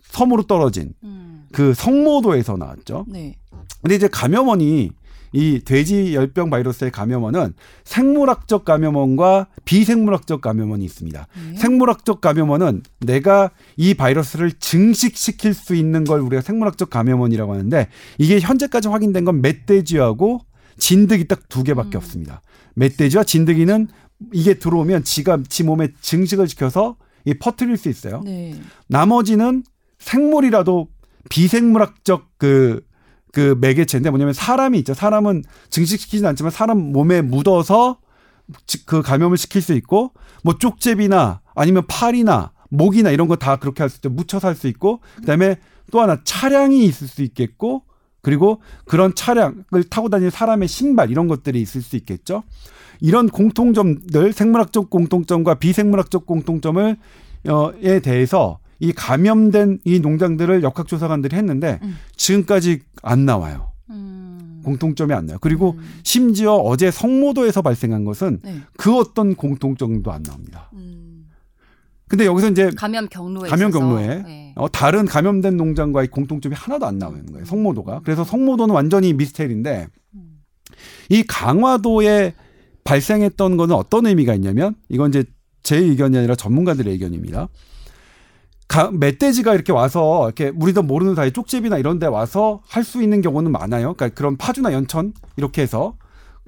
섬으로 떨어진 음. 그 성모도에서 나왔죠. 네. 근데 이제 감염원이 이 돼지 열병 바이러스의 감염원은 생물학적 감염원과 비생물학적 감염원이 있습니다. 네. 생물학적 감염원은 내가 이 바이러스를 증식시킬 수 있는 걸 우리가 생물학적 감염원이라고 하는데 이게 현재까지 확인된 건 멧돼지하고 진드기 딱 두 개밖에 음. 없습니다. 멧돼지와 진드기는 이게 들어오면 지가 지 몸에 증식을 시켜서 이 퍼뜨릴 수 있어요. 네. 나머지는 생물이라도 비생물학적 그, 그 매개체인데 뭐냐면 사람이 있죠. 사람은 증식시키진 않지만 사람 몸에 묻어서 지- 그 감염을 시킬 수 있고 뭐 쪽제비나 아니면 팔이나 목이나 이런 거 다 그렇게 할 수 있죠. 묻혀서 할 수 있고 그다음에 또 하나 차량이 있을 수 있겠고 그리고 그런 차량을 타고 다니는 사람의 신발 이런 것들이 있을 수 있겠죠. 이런 공통점들 생물학적 공통점과 비생물학적 공통점을 어에 대해서 이 감염된 이 농장들을 역학조사관들이 했는데 음. 지금까지 안 나와요. 음. 공통점이 안 나요. 그리고 음. 심지어 어제 성모도에서 발생한 것은 네. 그 어떤 공통점도 안 나옵니다. 음. 근데 여기서 이제 감염 경로에 감염. 경로에 네. 어, 다른 감염된 농장과의 공통점이 하나도 안 나오는 거예요. 성모도가. 그래서 성모도는 완전히 미스테리인데 이 강화도에 발생했던 거는 어떤 의미가 있냐면 이건 이제 제 의견이 아니라 전문가들의 의견입니다. 가, 멧돼지가 이렇게 와서 이렇게 우리도 모르는 사이 쪽집이나 이런 데 와서 할 수 있는 경우는 많아요. 그러니까 그런 파주나 연천 이렇게 해서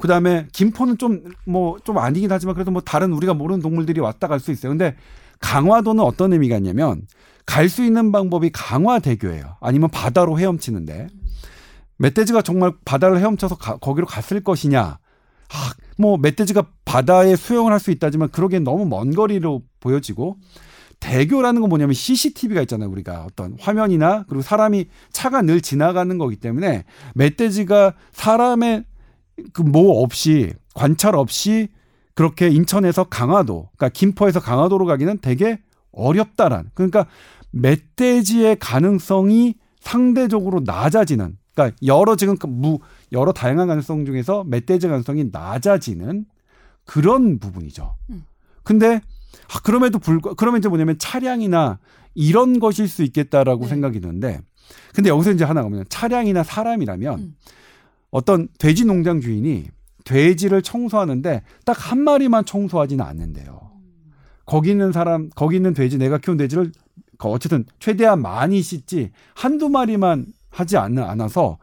그다음에 김포는 좀 뭐 좀 아니긴 하지만 그래도 뭐 다른 우리가 모르는 동물들이 왔다 갈 수 있어요. 근데 강화도는 어떤 의미가 있냐면 갈 수 있는 방법이 강화대교예요. 아니면 바다로 헤엄치는데 멧돼지가 정말 바다를 헤엄쳐서 가- 거기로 갔을 것이냐? 아, 뭐 멧돼지가 바다에 수영을 할 수 있다지만 그러기엔 너무 먼 거리로 보여지고 대교라는 건 뭐냐면 CCTV가 있잖아요. 우리가 어떤 화면이나 그리고 사람이 차가 늘 지나가는 거기 때문에 멧돼지가 사람의 그 뭐 없이 관찰 없이 그렇게 인천에서 강화도, 그러니까 김포에서 강화도로 가기는 되게 어렵다란. 그러니까 멧돼지의 가능성이 상대적으로 낮아지는. 그러니까 여러 지금 그무 여러 다양한 가능성 중에서 멧돼지 가능성이 낮아지는 그런 부분이죠. 음. 근데 아, 그럼에도 불구 그러면 이제 뭐냐면 차량이나 이런 것일 수 있겠다라고 네. 생각이 드는데 근데 여기서 이제 하나가 뭐냐면 차량이나 사람이라면 음. 어떤 돼지 농장 주인이 돼지를 청소하는데 딱 한 마리만 청소하지는 않는데요. 거기 있는 사람, 거기 있는 돼지, 내가 키운 돼지를 그 어쨌든 최대한 많이 씻지 한두 마리만 하지 않, 않아서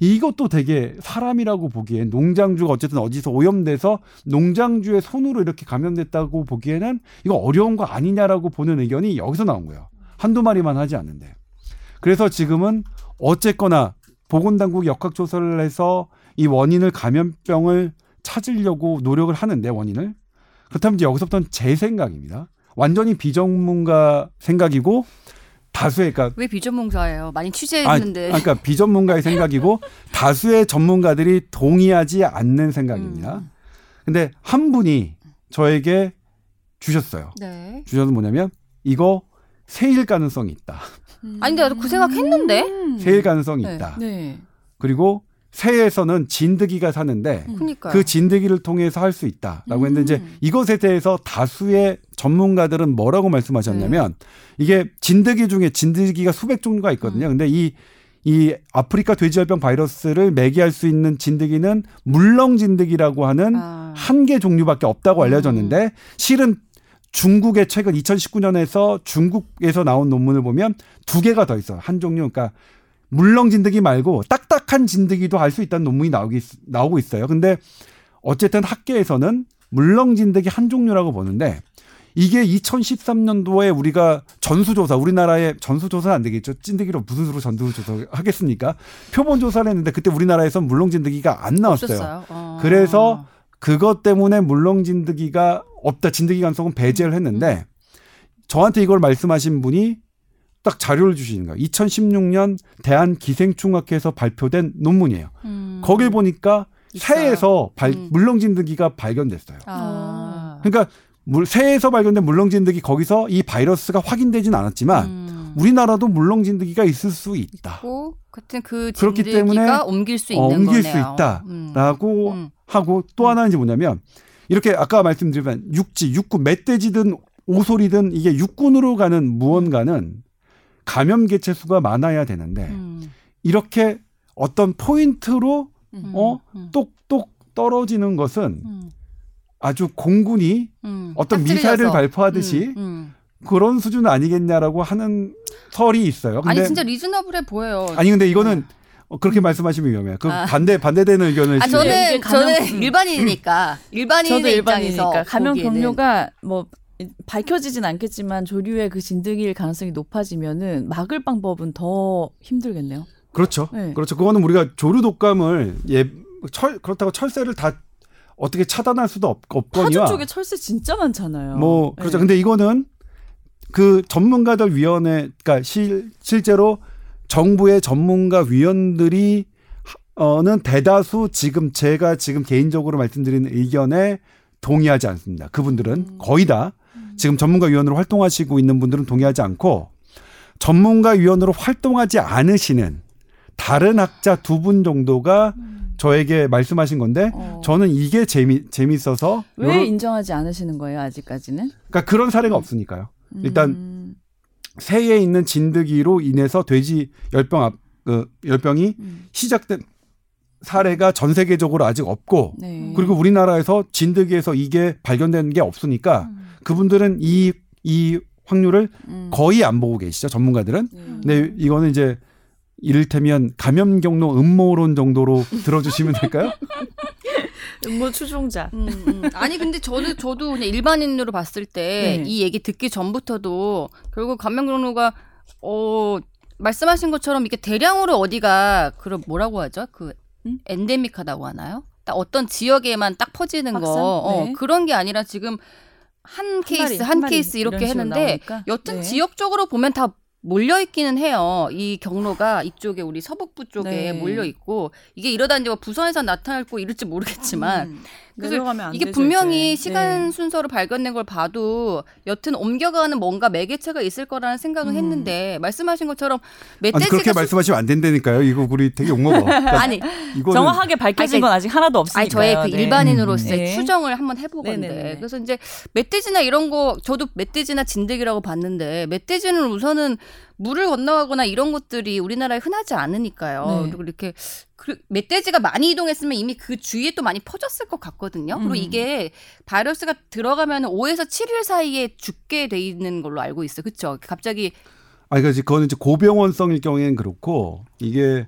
이것도 되게 사람이라고 보기엔 농장주가 어쨌든 어디서 오염돼서 농장주의 손으로 이렇게 감염됐다고 보기에는 이거 어려운 거 아니냐라고 보는 의견이 여기서 나온 거예요. 한두 마리만 하지 않는데. 그래서 지금은 어쨌거나 보건당국이 역학조사를 해서 이 원인을 감염병을 찾으려고 노력을 하는데 원인을 그렇다면 이제 여기서부터는 제 생각입니다. 완전히 비전문가 생각이고 다수의 그러니까 왜 비전문가예요? 많이 아, 취재했는데. 아, 그러니까 비전문가의 생각이고 다수의 전문가들이 동의하지 않는 생각입니다. 음. 근데 한 분이 저에게 주셨어요. 네. 주셔서 뭐냐면 이거 새일 가능성이 있다. 아니 근데 나도 그 생각했는데. 음. 새일 가능성이 네. 있다. 네. 그리고 새에서는 진드기가 사는데 음. 그러니까. 그 진드기를 통해서 할 수 있다라고 했는데 이제 음. 이것에 대해서 다수의 전문가들은 뭐라고 말씀하셨냐면 이게 진드기 중에 진드기가 수백 종류가 있거든요. 근데 이이 아프리카 돼지열병 바이러스를 매개할 수 있는 진드기는 물렁 진드기라고 하는 아. 한개 종류밖에 없다고 알려졌는데 실은 중국의 최근 2019년에서 중국에서 나온 논문을 보면 두 개가 더 있어요. 한 종류. 그러니까 물렁 진드기 말고 딱딱한 진드기도 할 수 있다는 논문이 나오기, 나오고 있어요. 근데 어쨌든 학계에서는 물렁 진드기 한 종류라고 보는데 이게 2013년도에 우리가 전수조사, 우리나라의 전수조사는 안 되겠죠. 찐득이로 무슨 수로 전수조사 하겠습니까? 표본 조사를 했는데 그때 우리나라에선 물렁 진드기가 안 나왔어요. 어. 그래서 그것 때문에 물렁 진드기가 없다. 진드기 간성은 배제를 했는데 저한테 이걸 말씀하신 분이 딱 자료를 주시는 거예요. 2016년 대한 기생충학회에서 발표된 논문이에요. 음. 거길 보니까 있어요. 새에서 발, 음. 물렁 진드기가 발견됐어요. 아. 그러니까 물, 새에서 발견된 물렁 진드기 거기서 이 바이러스가 확인되진 않았지만 음. 우리나라도 물렁 진드기가 있을 수 있다. 고 같은 그 그렇기 때문에 옮길 수 어, 있는 옮길 거네요. 수 음. 있다라고 음. 하고 또 하나는 이제 뭐냐면 이렇게 아까 말씀드리면 육지, 육군, 멧돼지든 오소리든 이게 육군으로 가는 무언가는 감염 개체 수가 많아야 되는데 음. 이렇게 어떤 포인트로 음. 어? 음. 똑똑 떨어지는 것은 음. 아주 공군이 음. 어떤 음. 음. 그런 수준 아니겠냐라고 하는 설이 있어요. 근데 아니 진짜 리즈너블해 보여요. 아니, 근데 이거는 어, 그렇게 말씀하시면 위험해요. 그 아. 반대 반대되는 의견을 아 저는 저는 일반인이니까 일반인의 저도 입장에서 일반이니까 감염 경로가 뭐 밝혀지진 않겠지만 조류의 그 진드기일 가능성이 높아지면은 막을 방법은 더 힘들겠네요. 그렇죠. 네. 그렇죠. 그거는 우리가 조류 독감을 예, 철 그렇다고 철새를 다 어떻게 차단할 수도 없, 파주 없거니와 쪽에 철새 진짜 많잖아요. 뭐 그렇죠. 네. 근데 이거는 그 전문가들 위원회 그러니까 실, 실제로 정부의 전문가 위원들이 어는 대다수 지금 제가 지금 개인적으로 말씀드리는 의견에 동의하지 않습니다. 그분들은 음. 거의 다 지금 전문가 위원으로 활동하시고 있는 분들은 동의하지 않고 전문가 위원으로 활동하지 않으시는 다른 학자 두 분 정도가 저에게 말씀하신 건데 음. 어. 저는 이게 재미 재밌어서 왜 요런- 인정하지 않으시는 거예요 아직까지는? 그러니까 그런 사례가 없으니까요. 일단 음. 새에 있는 진드기로 인해서 돼지 열병 앞, 그 열병이 음. 시작된 사례가 전 세계적으로 아직 없고 네. 그리고 우리나라에서 진드기에서 이게 발견된 게 없으니까 그분들은 이, 이 확률을 음. 거의 안 보고 계시죠. 전문가들은. 네. 근데 이거는 이제 이를테면 감염 경로 음모론 정도로 들어주시면 될까요? 뭐 추종자. 음, 음. 아니 근데 저도 저도 그냥 일반인으로 봤을 때 네. 이 얘기 듣기 전부터도 결국 감염 경로가 어 말씀하신 것처럼 이게 대량으로 어디가 그런 뭐라고 하죠? 그 음? 엔데믹하다고 하나요? 딱 어떤 지역에만 딱 퍼지는 확산? 거 어, 네. 그런 게 아니라 지금 한 케이스 한, 마리, 케이스 이렇게 했는데 나오니까. 여튼 네. 지역적으로 보면 다 몰려 있기는 해요. 이 경로가 이쪽에 우리 서북부 쪽에 네. 몰려 있고 이게 이러다 이제 뭐 부산에서 나타날고 이럴지 모르겠지만 음. 그래서 이게 되죠, 분명히 이제. 시간 네. 순서로 발견된 걸 봐도 여튼 옮겨가는 뭔가 매개체가 있을 거라는 생각을 음. 했는데 말씀하신 것처럼 아니 멧돼지가 그렇게 수- 말씀하시면 안 된다니까요. 이거 우리 되게 욕먹어. 그러니까 아니 이거는 정확하게 밝혀진 아니, 건 아직 하나도 없으니까. 아니 저의 그 일반인으로서의 네. 추정을 한번 해보건데 네네네. 그래서 이제 멧돼지나 이런 거 저도 멧돼지나 진드기라고 봤는데 멧돼지는 우선은 물을 건너가거나 이런 것들이 우리나라에 흔하지 않으니까요. 네. 그리고 이렇게 그 멧돼지가 많이 이동했으면 이미 그 주위에 또 많이 퍼졌을 것 같거든요. 그리고 음. 이게 바이러스가 들어가면 5에서 7일 사이에 죽게 돼 있는 걸로 알고 있어요. 그렇죠? 갑자기 아, 그러니까 그거는 이제 고병원성일 경우에는 그렇고 이게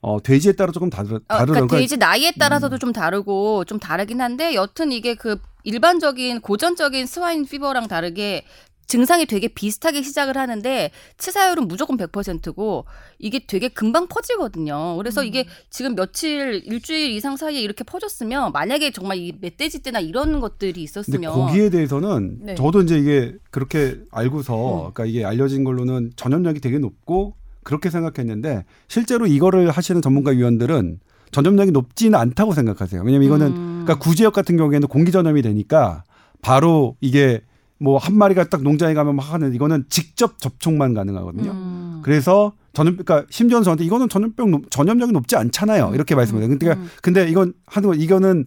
어, 돼지에 따라 조금 다르 어, 다르던 그러니까 돼지 나이에 음. 따라서도 좀 다르고 좀 다르긴 한데 여튼 이게 그 일반적인 고전적인 스와인 피버랑 다르게 증상이 되게 비슷하게 시작을 하는데 치사율은 무조건 100%고 이게 되게 금방 퍼지거든요. 그래서 음. 이게 지금 며칠 일주일 이상 사이에 이렇게 퍼졌으면 만약에 정말 이 멧돼지 때나 이런 것들이 있었으면 거기에 대해서는 네. 저도 이제 이게 그렇게 알고서 음. 그러니까 이게 알려진 걸로는 전염력이 되게 높고 그렇게 생각했는데 실제로 이거를 하시는 전문가 위원들은 전염력이 높지는 않다고 생각하세요. 왜냐면 이거는 음. 그러니까 구지역 같은 경우에는 공기 전염이 되니까 바로 이게 뭐 한 마리가 딱 농장에 가면 막 하는 이거는 직접 접촉만 가능하거든요. 음. 그래서 전염 그러니까 심지어는 저한테 이거는 전염병 높- 전염력이 높지 않잖아요. 이렇게 말씀해요. 근데 음. 근데 이건 하는 거 이거는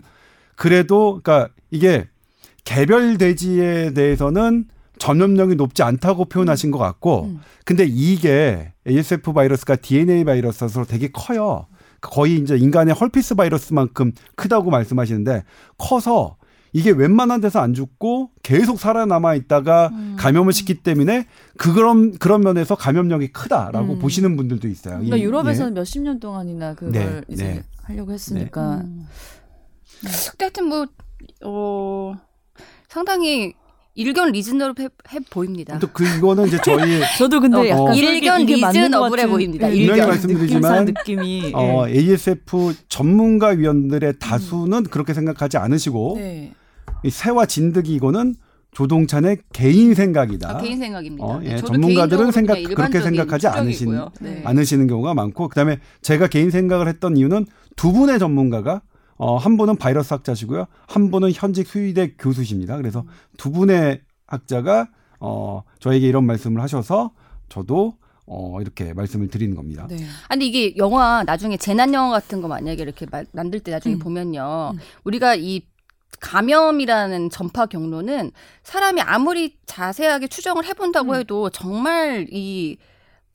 그래도 그러니까 이게 개별 돼지에 대해서는 전염력이 높지 않다고 표현하신 것 같고 음. 근데 이게 ASF 바이러스가 DNA 바이러스로 되게 커요. 거의 이제 인간의 헐피스 바이러스만큼 크다고 말씀하시는데 커서 이게 웬만한 데서 안 죽고 계속 살아남아 있다가 음. 감염을 시키기 때문에 그런 그런 면에서 감염력이 크다라고 음. 보시는 분들도 있어요. 그러니까 이- 유럽에서는 몇십 년 동안이나 그걸 네, 이제 네. 하려고 했으니까 음. 근데 하여튼 뭐, 어, 상당히 일견 리즈너로 해, 해 보입니다. 또 그 이거는 이제 저희 저도 근데 어, 약간 어. 일견 리즈너블해 보입니다. 예, 일견. 분명히 말씀드리지만, 느낌이 어, 예. ASF 전문가 위원들의 다수는 그렇게 생각하지 않으시고 네. 이 새와 진드기 이거는 조동찬의 개인 생각이다. 아, 개인 생각입니다. 어, 예, 저도 전문가들은 생각- 그렇게 생각하지 추정이고요. 네. 않으시는 경우가 많고 그다음에 제가 개인 생각을 했던 이유는 두 분의 전문가가 어, 한 분은 바이러스 학자시고요. 한 분은 현직 수의대 교수십니다. 그래서 두 분의 학자가 어, 저에게 이런 말씀을 하셔서 저도 어, 이렇게 말씀을 드리는 겁니다. 네. 아니 이게 영화 나중에 재난 영화 같은 거 만약에 이렇게 마- 만들 때 나중에 음. 보면요, 음. 우리가 이 감염이라는 전파 경로는 사람이 아무리 자세하게 추정을 해본다고 음. 해도 정말 이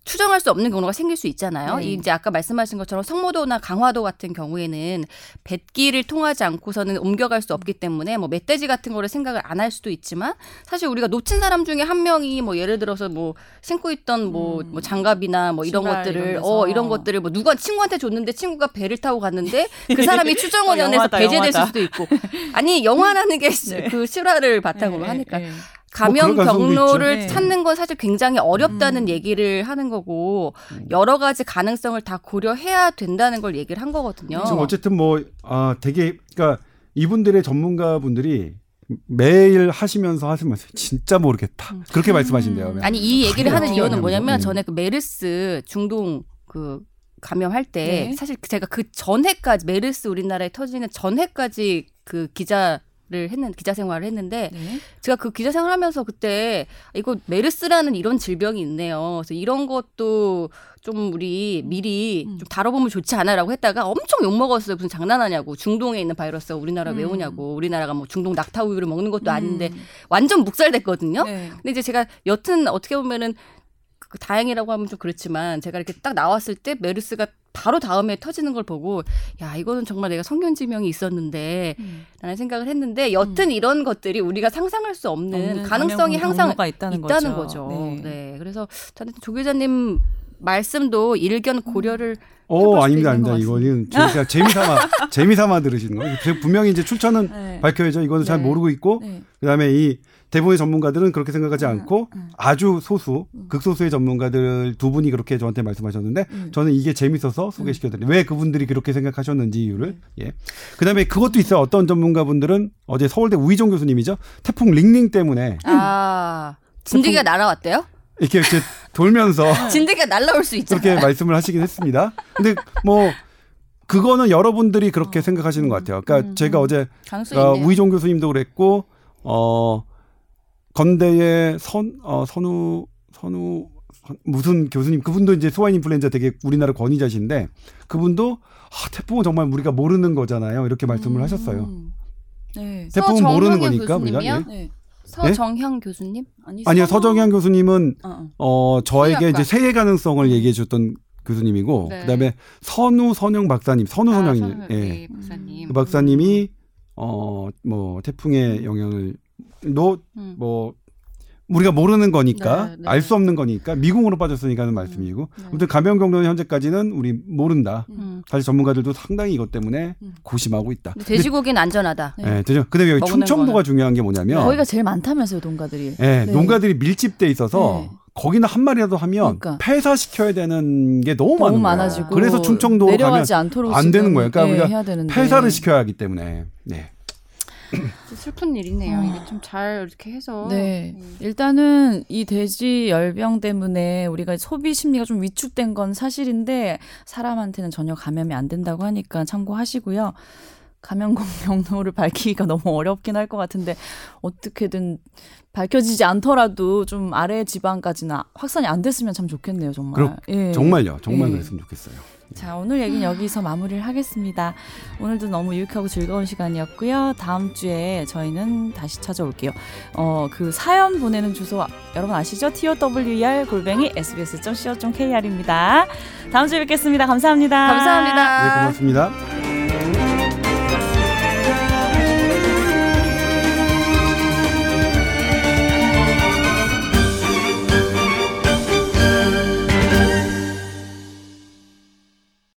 추정할 수 없는 경로가 생길 수 있잖아요. 네. 이 이제 아까 말씀하신 것처럼 성모도나 강화도 같은 경우에는 뱃길을 통하지 않고서는 옮겨갈 수 없기 때문에 뭐 멧돼지 같은 거를 생각을 안 할 수도 있지만 사실 우리가 놓친 사람 중에 한 명이 뭐 예를 들어서 뭐 신고 있던 뭐, 음. 뭐 장갑이나 뭐 이런 것들을 이런. 어 이런 것들을 뭐 누가 친구한테 줬는데 친구가 배를 타고 갔는데 그 사람이 배제될 영화다. 수도 있고 아니 영화라는 게 그 네. 실화를 바탕으로 예, 하니까 예, 예. 감염 가능성도 경로를. 네. 찾는 건 사실 굉장히 어렵다는 음. 얘기를 하는 거고 음. 여러 가지 가능성을 다 고려해야 된다는 걸 얘기를 한 거거든요. 지금 어쨌든 뭐 아, 되게 그러니까 이분들의 전문가 분들이 매일 하시면서 하시면 진짜 모르겠다. 그렇게 말씀하신대요. 음. 아니 이 얘기를. 하는 이유는 뭐냐면 음. 전에 그 메르스 중동 그 감염할 때 네. 사실 제가 그 전해까지 메르스 우리나라에 터지는 전해까지 그 기자 를 했는 기자 생활을 했는데 네. 제가 그 기자 생활하면서 그때 이거 메르스라는 이런 질병이 있네요. 그래서 이런 것도 좀 우리 미리 음. 좀 다뤄보면 좋지 않아라고 했다가 엄청 욕 먹었어요. 무슨 장난하냐고 중동에 있는 바이러스가 우리나라 왜 음. 오냐고 우리나라가 뭐 중동 낙타 우유를 먹는 것도 아닌데 음. 완전 묵살됐거든요. 네. 근데 이제 제가 여튼 어떻게 보면은 그 다행이라고 하면 좀 그렇지만 제가 이렇게 딱 나왔을 때 메르스가 바로 다음에 터지는 걸 보고 야 이거는 정말 내가 성견 지명이 있었는데 음. 라는 생각을 했는데 여튼 이런 것들이 우리가 상상할 수 없는, 가능성이 항상 있다는, 있다는 거죠. 거죠. 네. 네. 그래서 저는 조 기자님 말씀도 일견 고려를 어 아닙니다, 아닙니다. 이거는 그냥 재미삼아 재미삼아 들으시는 거예요. 제- 분명히 이제 출처는 네. 밝혀야죠. 이거는 잘 네. 모르고 있고 네. 그다음에 이 대부분의 전문가들은 그렇게 생각하지 않고 음. 아주 소수 극소수의 전문가들 두 분이 그렇게 저한테 말씀하셨는데 음. 저는 이게 재밌어서 소개시켜드려요. 왜 그분들이 그렇게 생각하셨는지 이유를 예. 그다음에 그것도 있어요. 어떤 전문가분들은 어제 서울대 우희종 교수님이죠. 태풍 링링 때문에 아 진드기가 날아왔대요? 이렇게 이렇게 돌면서 진드기가 날아올 수 있잖아요. 그렇게 말씀을 하시긴 했습니다. 근데 뭐 그거는 여러분들이 그렇게 생각하시는 것 같아요. 그러니까 음, 제가 음. 어제 어. 우희종 교수님도 그랬고 어 건대의 선 어, 선우 선우 선- 무슨 교수님 그분도 이제 소아인 인플루엔자 되게 우리나라 권위자신데 그분도 아, 태풍은 정말 우리가 모르는 거잖아요. 이렇게 말씀을 하셨어요. 음. 네. 태풍은 모르는 거니까 우리가 교수님이요? 예. 네. 서정향 교수님? 아니, 아니요 서정- 서정현 교수님은 어, 어. 어 저에게 수의학과. 이제 세계 가능성을 얘기해 줬던 교수님이고 네. 그다음에 선우 선영 박사님 선우 선영이 선우, 예. 네, 박사님. 그 박사님이 어 뭐 태풍의 영향을 음. 노뭐 우리가 모르는 거니까 네, 네. 알수 없는 거니까 미궁으로 빠졌으니까 하는 말씀이고 네. 아무튼 감염 경로는 현재까지는 우리 모른다. 음. 사실 전문가들도 상당히 이것 때문에 음. 고심하고 있다. 돼지고기는 안전하다. 네. 예, 되죠. 근데 여기 충청도가 거는. 중요한 게 뭐냐면 거기가 제일 많다면서요, 농가들이. 예, 네. 농가들이 밀집돼 있어서 네. 거기는 한 마리라도 하면 그러니까. 폐사시켜야 되는 게 너무, 너무 많은 거예요. 많아지고 그래서 내려가지 않도록 안 되는 거예요. 그러니까 예, 우리가. 폐사를 시켜야 하기 때문에. 네. 슬픈 일이네요. 어. 이게 좀 잘 이렇게 해서. 네. 음. 일단은 이 돼지 열병 때문에 우리가 소비 심리가 좀 위축된 건 사실인데 사람한테는 전혀 감염이 안 된다고 하니까 참고하시고요. 감염 경로를 밝히기가 너무 어렵긴 할 것 같은데 어떻게든 밝혀지지 않더라도 좀 아래 지방까지는 확산이 안 됐으면 참 좋겠네요, 정말. 그렇- 예. 정말요. 정말 예. 그랬으면 좋겠어요. 자, 오늘 얘기는 여기서 마무리를 하겠습니다. 오늘도 너무 유익하고 즐거운 시간이었고요. 다음 주에 저희는 다시 찾아올게요. 어, 그 사연 보내는 주소 여러분 아시죠? tower 골뱅이 sbs.co.kr입니다. 다음 주에 뵙겠습니다. 감사합니다. 감사합니다. 네, 고맙습니다.